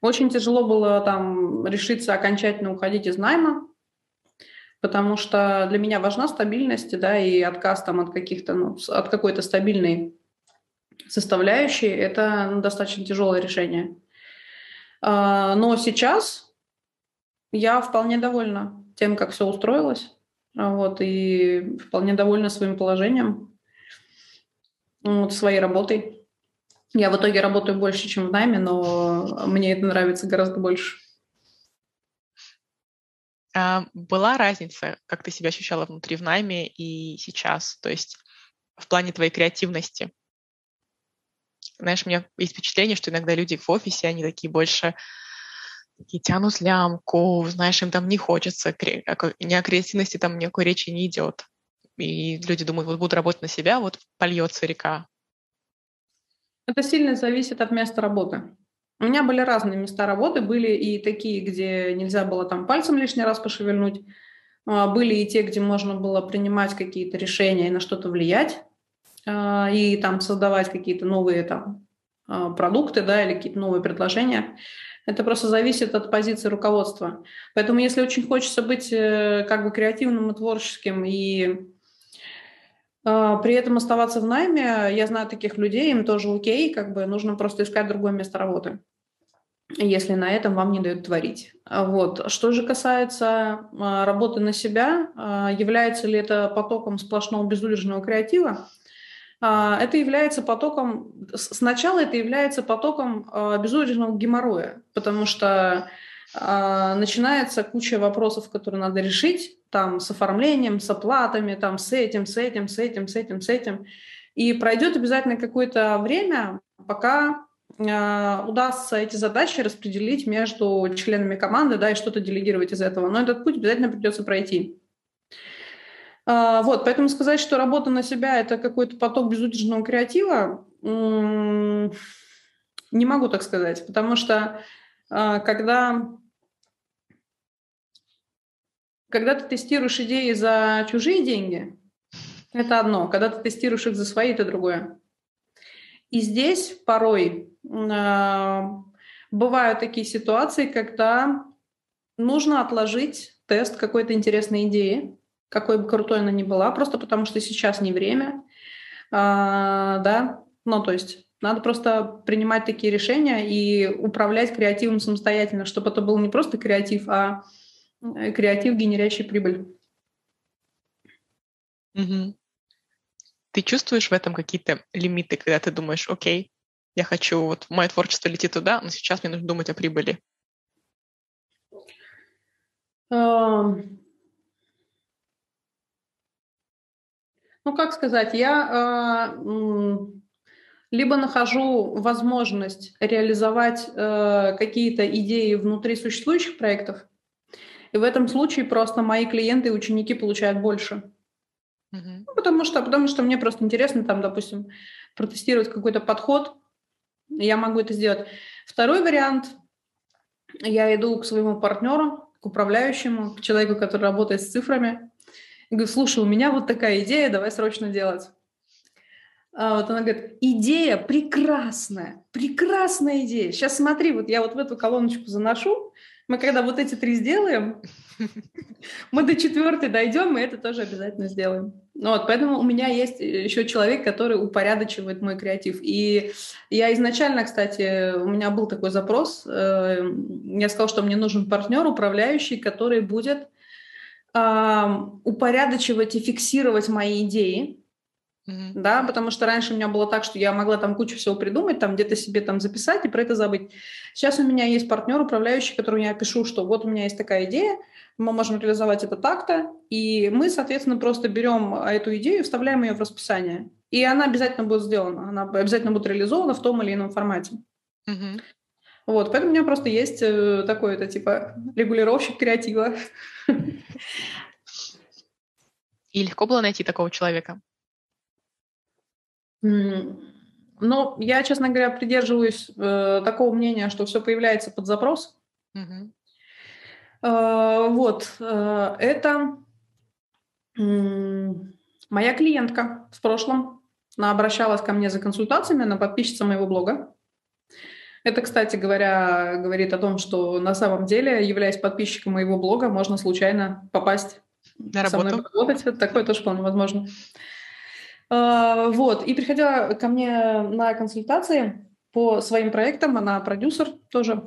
Очень тяжело было там решиться окончательно уходить из найма, потому что для меня важна стабильность, да, и отказ там от каких-то, ну, от какой-то стабильной составляющей, это ну, достаточно тяжелое решение. А, но сейчас я вполне довольна тем, как все устроилось, вот, и вполне довольна своим положением, вот, своей работой. Я в итоге работаю больше, чем в найме, но мне это нравится гораздо больше. А была разница, как ты себя ощущала внутри в найме и сейчас, то есть в плане твоей креативности? Знаешь, у меня есть впечатление, что иногда люди в офисе, они такие больше такие тянут лямку, знаешь, им там не хочется, ни о креативности там никакой речи не идет. И люди думают, вот буду работать на себя, вот польется река. Это сильно зависит от места работы. У меня были разные места работы, были и такие, где нельзя было там пальцем лишний раз пошевельнуть, а, были и те, где можно было принимать какие-то решения и на что-то влиять, а, и там создавать какие-то новые там а, продукты, да, или какие-то новые предложения. Это просто зависит от позиции руководства. Поэтому если очень хочется быть э, как бы креативным и творческим и при этом оставаться в найме, я знаю таких людей, им тоже окей, как бы нужно просто искать другое место работы если на этом вам не дают творить. Вот. Что же касается а, работы на себя, а, является ли это потоком сплошного безудержного креатива? А, это является потоком, сначала это является потоком безудержного геморроя, потому что начинается куча вопросов, которые надо решить, там с оформлением, с оплатами, там с этим, с этим, с этим, с этим, с этим. И пройдет обязательно какое-то время, пока а, удастся эти задачи распределить между членами команды, да, и что-то делегировать из этого. Но этот путь обязательно придется пройти. А, вот, поэтому сказать, что работа на себя – это какой-то поток безудержного креатива, не могу так сказать, потому что а, когда, когда ты тестируешь идеи за чужие деньги, это одно, когда ты тестируешь их за свои, это другое. И здесь порой а, бывают такие ситуации, когда нужно отложить тест какой-то интересной идеи, какой бы крутой она ни была, просто потому что сейчас не время, а, да, ну то есть надо просто принимать такие решения и управлять креативом самостоятельно, чтобы это был не просто креатив, а э, креатив, генерящий прибыль. Угу. Ты чувствуешь в этом какие-то лимиты, когда ты думаешь, окей, я хочу, вот мое творчество летит туда, но сейчас мне нужно думать о прибыли? Um... Ну, как сказать, я э, либо нахожу возможность реализовать э, какие-то идеи внутри существующих проектов, и в этом случае просто мои клиенты и ученики получают больше. Ну, потому, что, потому что мне просто интересно там, допустим, протестировать какой-то подход, я могу это сделать. Второй вариант, я иду к своему партнеру, к управляющему, к человеку, который работает с цифрами, и говорю, слушай, у меня вот такая идея, давай срочно делать. А вот она говорит, идея прекрасная, прекрасная идея. Сейчас смотри, вот я вот в эту колоночку заношу, мы когда вот эти три сделаем, мы до четвертой дойдем, мы это тоже обязательно сделаем. Ну вот, поэтому у меня есть еще человек, который упорядочивает мой креатив. И я изначально, кстати, у меня был такой запрос. Э, я сказала, что мне нужен партнер, управляющий, который будет упорядочивать и фиксировать мои идеи, Mm-hmm. Да, потому что раньше у меня было так, что я могла там кучу всего придумать, там где-то себе там записать и про это забыть. Сейчас у меня есть партнер, управляющий, которому я пишу, что вот у меня есть такая идея, мы можем реализовать это так-то, и мы, соответственно, просто берем эту идею и вставляем ее в расписание. И она обязательно будет сделана, она обязательно будет реализована в том или ином формате. Mm-hmm. Вот, поэтому у меня просто есть э, такой, это типа регулировщик креатива. И легко было найти такого человека? Ну, я, честно говоря, придерживаюсь э, такого мнения, что все появляется под запрос. Угу. Э, вот, э, это э, моя клиентка в прошлом. Она обращалась ко мне за консультациями, она подписчица моего блога. Это, кстати говоря, говорит о том, что на самом деле, являясь подписчиком моего блога, можно случайно попасть на работу. со мной работать. Такое тоже вполне возможно. А, вот, и приходила ко мне на консультации по своим проектам, она продюсер тоже.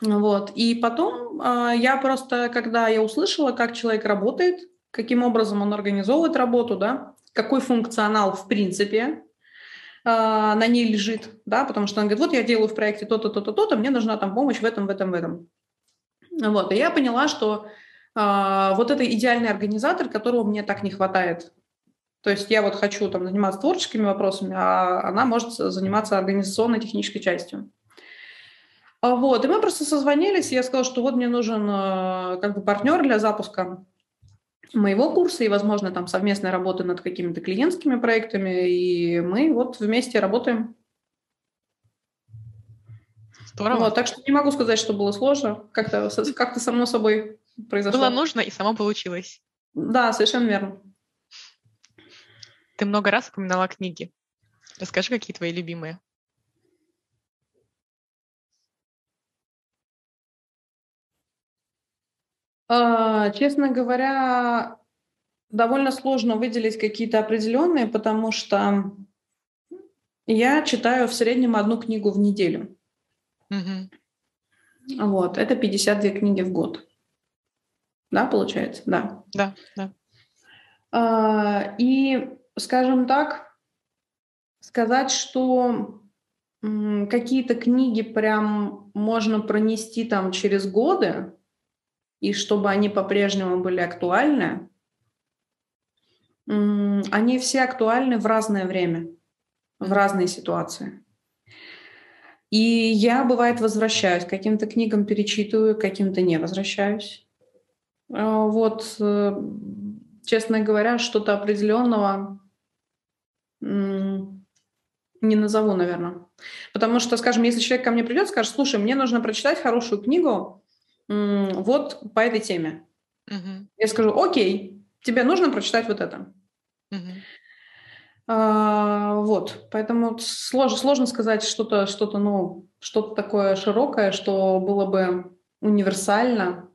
Вот, и потом а, я просто, когда я услышала, как человек работает, каким образом он организовывает работу, да, какой функционал в принципе а, на ней лежит, да, потому что он говорит, вот я делаю в проекте то-то, то-то, то-то, мне нужна там помощь в этом, в этом, в этом. Вот, и я поняла, что вот это идеальный организатор, которого мне так не хватает то есть я вот хочу там заниматься творческими вопросами, а она может заниматься организационной технической частью. А вот, и мы просто созвонились, и я сказала, что вот мне нужен э, как бы партнер для запуска моего курса и, возможно, там совместной работы над какими-то клиентскими проектами, и мы вот вместе работаем. Здорово. Вот, так что не могу сказать, что было сложно, как-то как само собой произошло. Было нужно, и само получилось. Да, совершенно верно. Ты много раз упоминала книги. Расскажи, какие твои любимые. А, честно говоря, довольно сложно выделить какие-то определенные, потому что я читаю в среднем одну книгу в неделю. Угу. Вот, это 52 книги в год. Да, получается? Да. Да, да. А, и скажем так, сказать, что какие-то книги прям можно пронести там через годы, и чтобы они по-прежнему были актуальны, они все актуальны в разное время, в разные ситуации. И я, бывает, возвращаюсь, каким-то книгам перечитываю, каким-то не возвращаюсь. А, вот, э, честно говоря, что-то определенного не назову, наверное. Потому что, скажем, если человек ко мне придет, скажет, слушай, мне нужно прочитать хорошую книгу вот по этой теме. Угу. Я скажу, окей, тебе нужно прочитать вот это. Угу. А, вот, поэтому сложно, сложно сказать что-то, что-то, ну, что-то такое широкое, что было бы универсально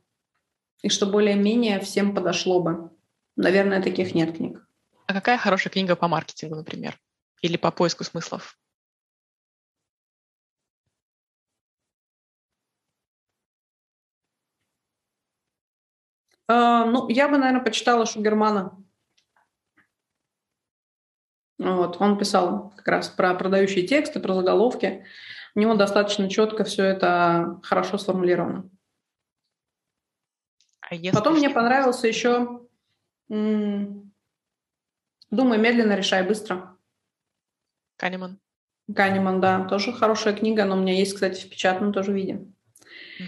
и что более-менее всем подошло бы. Наверное, таких нет книг. А какая хорошая книга по маркетингу, например? Или по поиску смыслов? А, ну, я бы, наверное, почитала Шугермана. Вот, он писал как раз про продающие тексты, про заголовки. У него достаточно четко все это хорошо сформулировано. А если Потом мне понравился еще «Думай медленно, решай быстро». Канеман. Канеман, да, тоже хорошая книга, но у меня есть, кстати, в печатном тоже виде. Угу.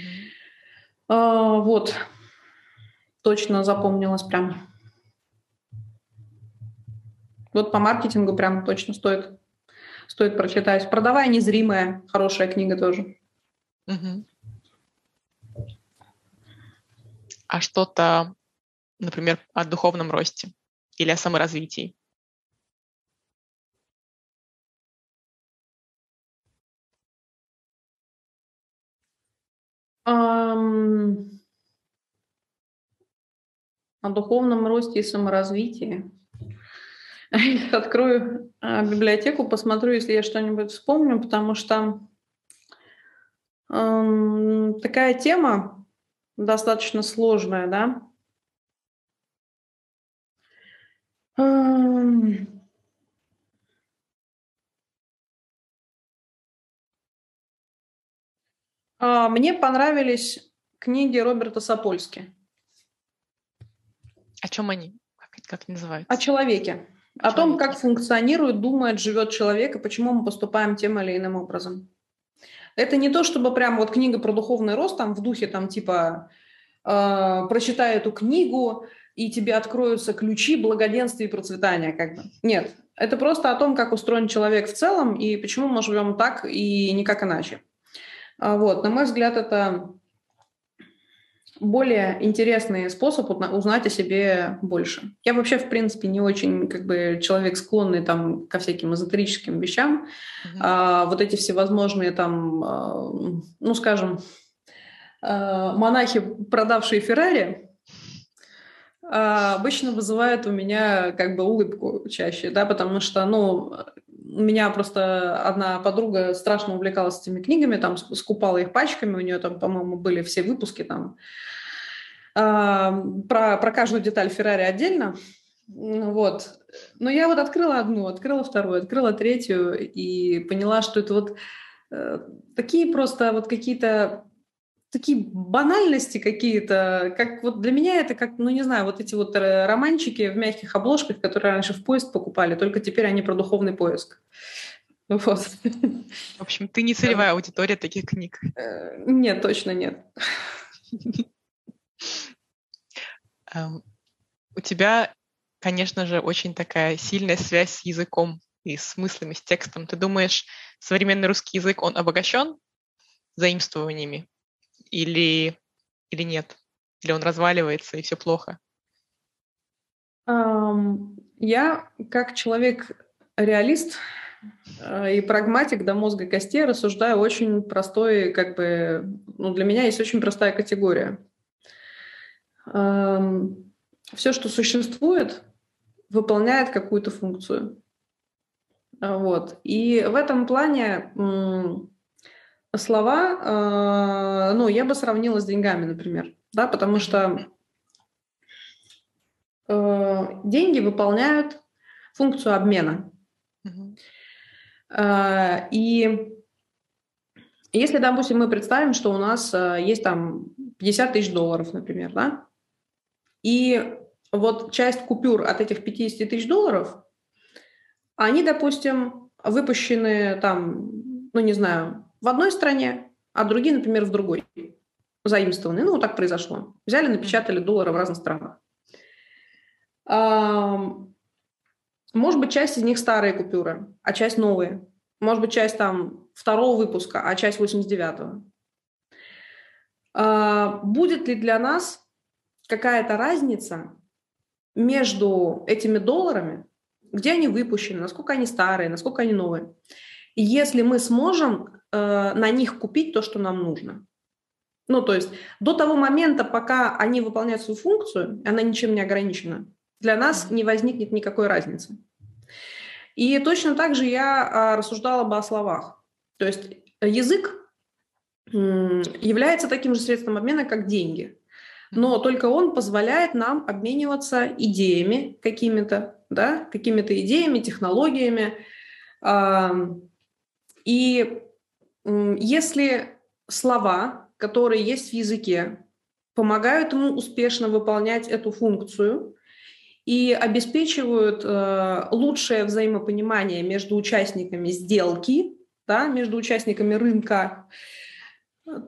А, вот, точно запомнилось прям. Вот по маркетингу прям точно стоит, стоит прочитать. «Продавая незримая» – хорошая книга тоже. Угу. А что-то, например, о духовном росте или о саморазвитии? Um, о духовном росте и саморазвитии. Открою а, библиотеку, посмотрю, если я что-нибудь вспомню, потому что э, такая тема достаточно сложная, да. Э, мне понравились книги Роберта Сапольски. О чем они? Как, как называются? О человеке. О том, как функционирует, думает, живет человек и почему мы поступаем тем или иным образом. Это не то, чтобы прям вот книга про духовный рост там в духе там типа э, прочитай эту книгу и тебе откроются ключи благоденствия и процветания как бы. Нет, это просто о том, как устроен человек в целом и почему мы живем так и никак иначе. А вот, на мой взгляд, это более интересный способ узнать о себе больше. Я вообще, в принципе, не очень как бы человек склонный там ко всяким эзотерическим вещам. Mm-hmm. А, вот эти всевозможные там, а, ну, скажем, а, монахи, продавшие Феррари, обычно вызывают у меня как бы улыбку чаще, да, потому что, ну, у меня просто одна подруга страшно увлекалась этими книгами, там скупала их пачками, у нее там, по-моему, были все выпуски там про, про каждую деталь Феррари отдельно. Вот. Но я вот открыла одну, открыла вторую, открыла третью и поняла, что это вот э, такие просто вот какие-то такие банальности какие-то, как вот для меня это как, ну не знаю, вот эти вот романчики в мягких обложках, которые раньше в поезд покупали, только теперь они про духовный поиск. Вот. В общем, ты не целевая аудитория таких книг. Э, нет, точно нет. Эм, у тебя, конечно же, очень такая сильная связь с языком и с смыслами, с текстом. Ты думаешь, современный русский язык, он обогащен заимствованиями или, или нет? Или он разваливается и все плохо? Um, я, как человек-реалист э, и прагматик до мозга костей, рассуждаю очень простой, как бы, ну, для меня есть очень простая категория – все, что существует, выполняет какую-то функцию. Вот. И в этом плане слова, а, ну, я бы сравнила с деньгами, например, да, потому что а, деньги выполняют функцию обмена. Uh-huh. И если, допустим, мы представим, что у нас есть там 50 тысяч долларов, например, да, и вот часть купюр от этих 50 тысяч долларов, они, допустим, выпущены там, ну не знаю, в одной стране, а другие, например, в другой, заимствованы. Ну, вот так произошло. Взяли, напечатали доллары в разных странах. Может быть, часть из них старые купюры, а часть новые. Может быть, часть там второго выпуска, а часть 89-го. А, будет ли для нас какая-то разница между этими долларами, где они выпущены, насколько они старые, насколько они новые. Если мы сможем э, на них купить то, что нам нужно. Ну, то есть до того момента, пока они выполняют свою функцию, она ничем не ограничена, для нас не возникнет никакой разницы. И точно так же я а, рассуждала бы о словах. То есть язык является таким же средством обмена, как деньги. но только он позволяет нам обмениваться идеями какими-то, да, какими-то идеями, технологиями. И если слова, которые есть в языке, помогают ему успешно выполнять эту функцию и обеспечивают э, лучшее взаимопонимание между участниками сделки, да, между участниками рынка,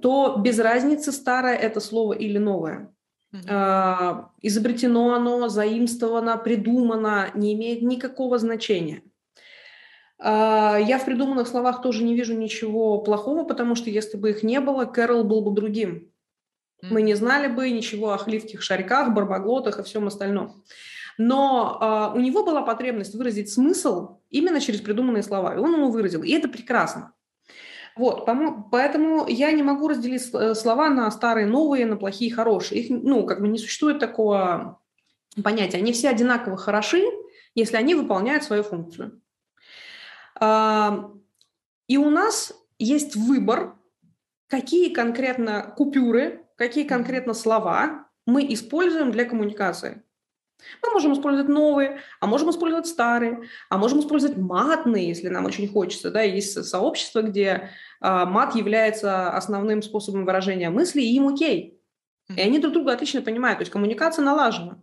то без разницы, старое это слово или новое. Mm-hmm. изобретено оно, заимствовано, придумано, не имеет никакого значения. А, я в придуманных словах тоже не вижу ничего плохого, потому что если бы их не было, Кэрол был бы другим. Мы не знали бы ничего о хливских шариках, барбаглотах и всем остальном. Но э, у него была потребность выразить смысл именно через придуманные слова, и он ему выразил, и это прекрасно. Вот, поэтому я не могу разделить слова на старые, новые, на плохие, хорошие. Их, ну, как бы не существует такого понятия. Они все одинаково хороши, если они выполняют свою функцию. И у нас есть выбор, какие конкретно купюры, какие конкретно слова мы используем для коммуникации. Мы можем использовать новые, а можем использовать старые, а можем использовать матные, если нам очень хочется. Да? Есть сообщество, где э, мат является основным способом выражения мысли, и им окей. И они друг друга отлично понимают, то есть коммуникация налажена.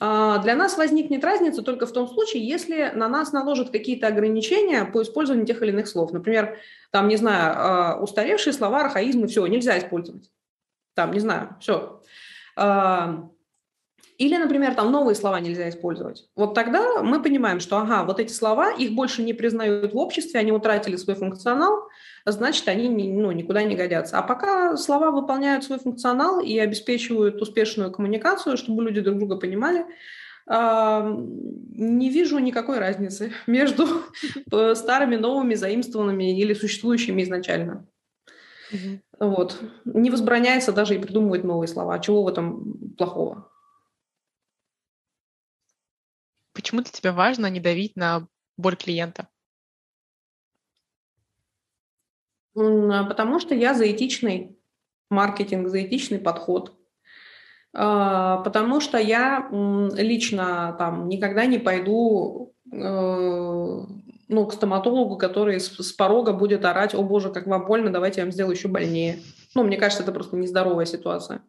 Э, для нас возникнет разница только в том случае, если на нас наложат какие-то ограничения по использованию тех или иных слов. Например, там, не знаю, э, устаревшие слова, архаизмы, все, нельзя использовать. Там, не знаю, все. Или, например, там новые слова нельзя использовать. Вот тогда мы понимаем, что, ага, вот эти слова, их больше не признают в обществе, они утратили свой функционал, значит, они ну, никуда не годятся. А пока слова выполняют свой функционал и обеспечивают успешную коммуникацию, чтобы люди друг друга понимали, не вижу никакой разницы между старыми, новыми, заимствованными или существующими изначально. Вот. Не возбраняется даже и придумывать новые слова. Чего в этом плохого? Почему для тебя важно не давить на боль клиента? А, потому что я за этичный маркетинг, за этичный подход. А, потому что я лично там никогда не пойду э, ну, к стоматологу, который с порога будет орать, о боже, как вам больно, давайте я вам сделаю еще больнее. Ну, мне кажется, это просто нездоровая ситуация.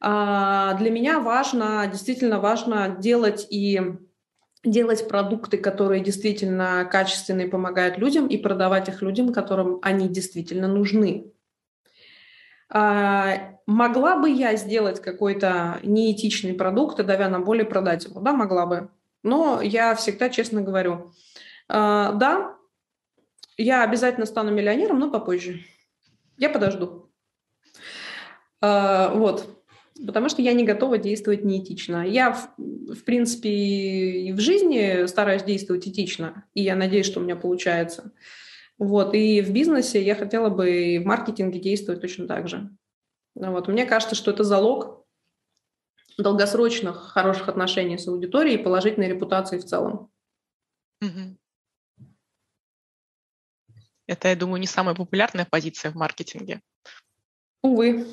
А, для меня важно, действительно важно делать и делать продукты, которые действительно качественные, помогают людям, и продавать их людям, которым они действительно нужны. А, могла бы я сделать какой-то неэтичный продукт и давя на более продать его? Да, могла бы. Но я всегда честно говорю, а, да, я обязательно стану миллионером, но попозже. Я подожду. Вот потому что я не готова действовать неэтично. Я, в, в принципе, и в жизни стараюсь действовать этично, и я надеюсь, что у меня получается. Вот, и в бизнесе я хотела бы и в маркетинге действовать точно так же. Вот, мне кажется, что это залог долгосрочных хороших отношений с аудиторией и положительной репутации в целом. Это, я думаю, не самая популярная позиция в маркетинге. Увы.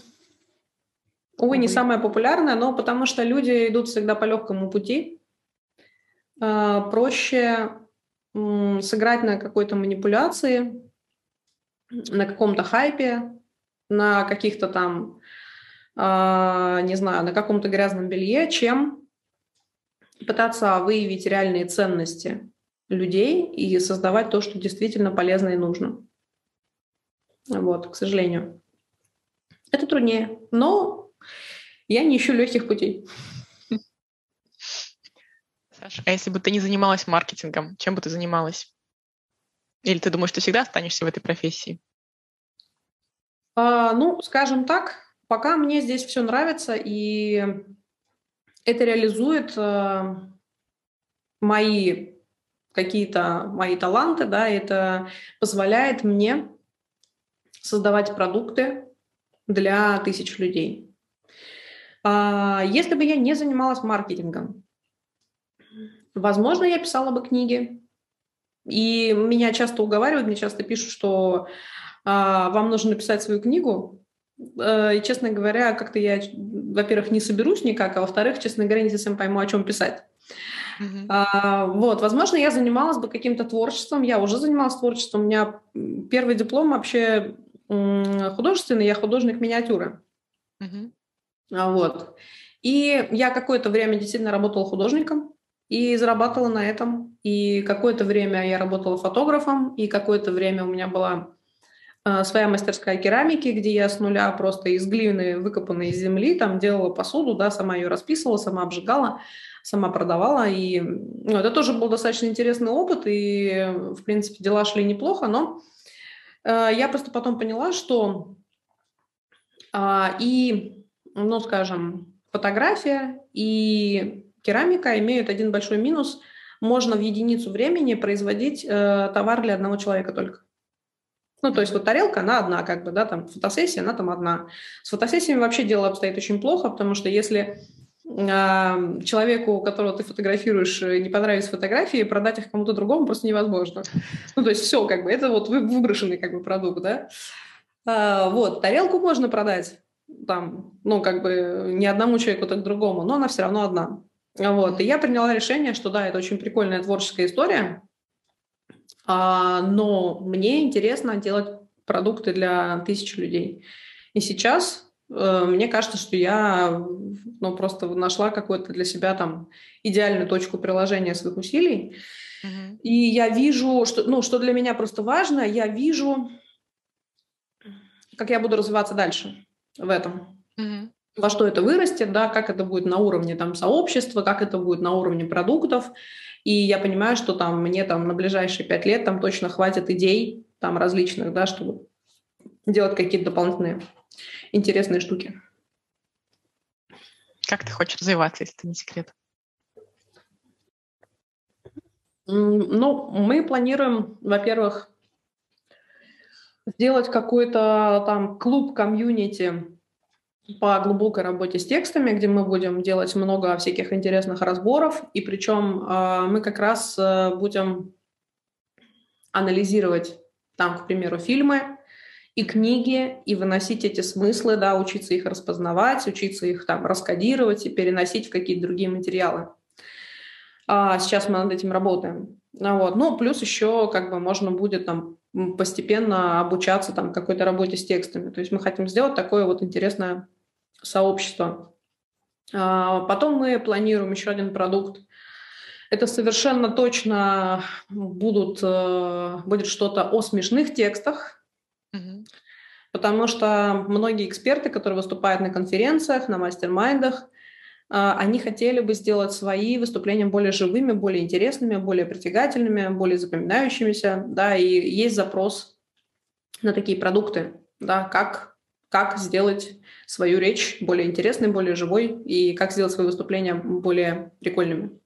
Увы, не самая популярная, но потому что люди идут всегда по легкому пути. А, проще сыграть на какой-то манипуляции, на каком-то хайпе, на каких-то там, а, не знаю, на каком-то грязном белье, чем пытаться выявить реальные ценности людей и создавать то, что действительно полезно и нужно. Вот, к сожалению. Это труднее, но я не ищу легких путей. Саша, а если бы ты не занималась маркетингом, чем бы ты занималась? Или ты думаешь, что всегда останешься в этой профессии? А, ну, скажем так, пока мне здесь все нравится, и это реализует а, мои какие-то мои таланты, да, это позволяет мне создавать продукты для тысяч людей. А, если бы я не занималась маркетингом, возможно, я писала бы книги. И меня часто уговаривают, мне часто пишут, что а, вам нужно написать свою книгу. Э, и, честно говоря, как-то я, во-первых, не соберусь никак, а во-вторых, честно говоря, не совсем пойму, о чем писать. Uh-huh. А, вот, возможно, я занималась бы каким-то творчеством. Я уже занималась творчеством. У меня первый диплом вообще художественный, я художник миниатюры. Uh-huh. Вот. И я какое-то время действительно работала художником и зарабатывала на этом. И какое-то время я работала фотографом, и какое-то время у меня была э, своя мастерская керамики, где я с нуля просто из глины, выкопанной из земли, там делала посуду, да, сама ее расписывала, сама обжигала, сама продавала. И ну, это тоже был достаточно интересный опыт, и, в принципе, дела шли неплохо, но э, я просто потом поняла, что э, и, ну, скажем, фотография и керамика имеют один большой минус. Можно в единицу времени производить э, товар для одного человека только. Ну, то есть вот тарелка, она одна, как бы, да, там фотосессия, она там одна. С фотосессиями вообще дело обстоит очень плохо, потому что если э, человеку, которого ты фотографируешь, не понравились фотографии, продать их кому-то другому просто невозможно. Ну, то есть все, как бы, это вот выброшенный, как бы, продукт, да. А, вот, тарелку можно продать, там, ну, как бы не одному человеку, так другому, но она все равно одна. Вот. И я приняла решение, что да, это очень прикольная творческая история, а, но мне интересно делать продукты для тысяч людей. И сейчас э, мне кажется, что я ну, просто нашла какую-то для себя там идеальную точку приложения своих усилий. Uh-huh. И я вижу, что, ну, что для меня просто важно, я вижу, как я буду развиваться дальше в этом. Угу. Во что это вырастет, да, как это будет на уровне там сообщества, как это будет на уровне продуктов. И я понимаю, что там мне там на ближайшие пять лет там точно хватит идей там различных, да, чтобы делать какие-то дополнительные интересные штуки. Как ты хочешь развиваться, если это не секрет? Ну, мы планируем, во-первых, сделать какой-то там клуб комьюнити по глубокой работе с текстами, где мы будем делать много всяких интересных разборов, и причем э, мы как раз э, будем анализировать там, к примеру, фильмы и книги, и выносить эти смыслы, да, учиться их распознавать, учиться их там раскодировать и переносить в какие-то другие материалы. А сейчас мы над этим работаем. Вот. Ну, плюс еще как бы можно будет там постепенно обучаться там какой-то работе с текстами. То есть мы хотим сделать такое вот интересное сообщество. А, потом мы планируем еще один продукт. Это совершенно точно будут, э, будет что-то о смешных текстах, mm-hmm. потому что многие эксперты, которые выступают на конференциях, на мастер-майндах, они хотели бы сделать свои выступления более живыми, более интересными, более притягательными, более запоминающимися, да, и есть запрос на такие продукты, да, как, как сделать свою речь более интересной, более живой и как сделать свои выступления более прикольными.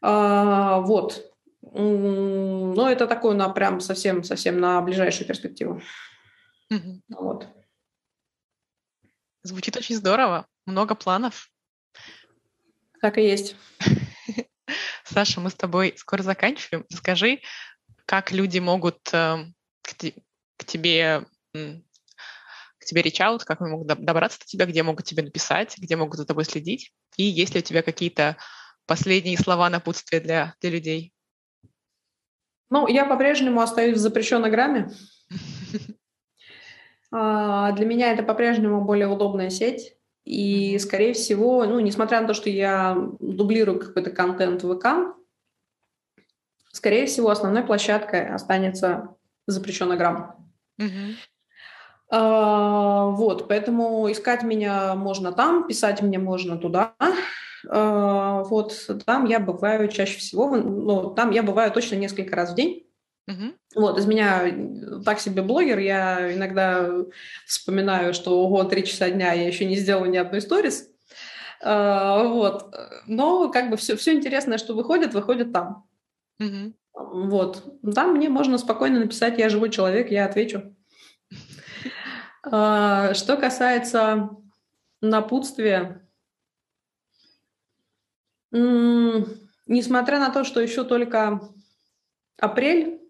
А, вот. Но это такое на прям совсем-совсем на ближайшую перспективу. Угу. Вот. Звучит очень здорово. Много планов. Так и есть. Саша, мы с тобой скоро заканчиваем. Скажи, как люди могут э, к, к тебе к тебе речаут, как они могут добраться до тебя, где могут тебе написать, где могут за тобой следить, и есть ли у тебя какие-то последние слова напутствия для, для людей? Ну, я по-прежнему остаюсь в запрещенной грамме. А, для меня это по-прежнему более удобная сеть. И, скорее всего, ну, несмотря на то, что я дублирую какой-то контент в ВК, скорее всего, основной площадкой останется запрещенная грамма. Uh-huh. А, вот, поэтому искать меня можно там, писать мне можно туда. А, вот, там я бываю чаще всего, ну, там я бываю точно несколько раз в день. Uh-huh. Вот, из меня так себе блогер, я иногда вспоминаю, что ого, три часа дня я еще не сделала ни одной сторис. Uh, вот, но как бы все, все интересное, что выходит, выходит там. Uh-huh. Вот, там мне можно спокойно написать, я живой человек, я отвечу. Uh, что касается напутствия, несмотря на то, что еще только апрель,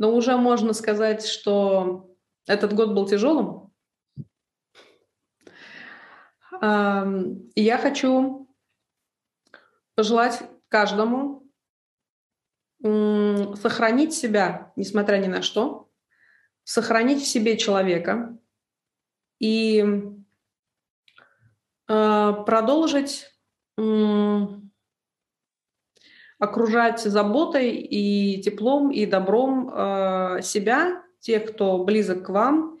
но уже можно сказать, что Этот год был тяжелым. Я хочу пожелать каждому сохранить себя, несмотря ни на что, сохранить в себе человека и э, продолжить окружать заботой и теплом и добром э, себя, тех, кто близок к вам,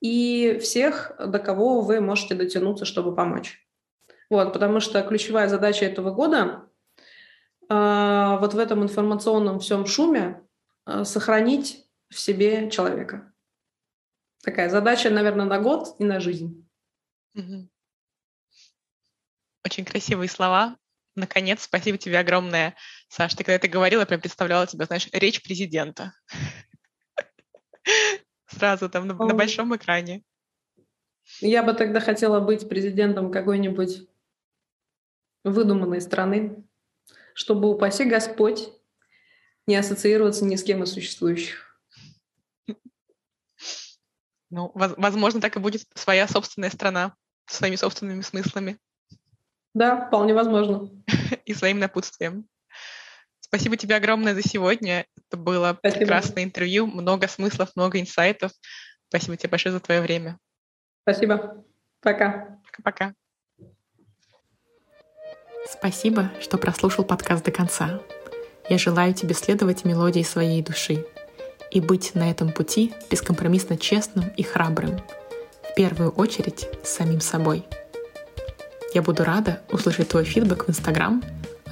и всех, до кого вы можете дотянуться, чтобы помочь. Вот, потому что ключевая задача этого года э, вот в этом информационном всем шуме э, сохранить в себе человека. Такая задача, наверное, на год и на жизнь. Очень красивые слова. Наконец, спасибо тебе огромное, Саш. Ты когда это говорила, я прям представляла тебя, знаешь, речь президента. Сразу там на, на большом экране. Я бы тогда хотела быть президентом какой-нибудь выдуманной страны, чтобы, упаси Господь, не ассоциироваться ни с кем из существующих. Ну, возможно, так и будет своя собственная страна своими собственными смыслами. Да, вполне возможно. И своим напутствием. Спасибо тебе огромное за сегодня. Это было Спасибо. прекрасное интервью, много смыслов, много инсайтов. Спасибо тебе большое за твое время. Спасибо. Пока. Пока-пока. Спасибо, что прослушал подкаст до конца. Я желаю тебе следовать мелодии своей души и быть на этом пути бескомпромиссно честным и храбрым, в первую очередь с самим собой. Я буду рада услышать твой фидбэк в Инстаграм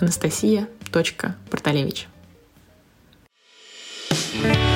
анастасия.барталевич. thank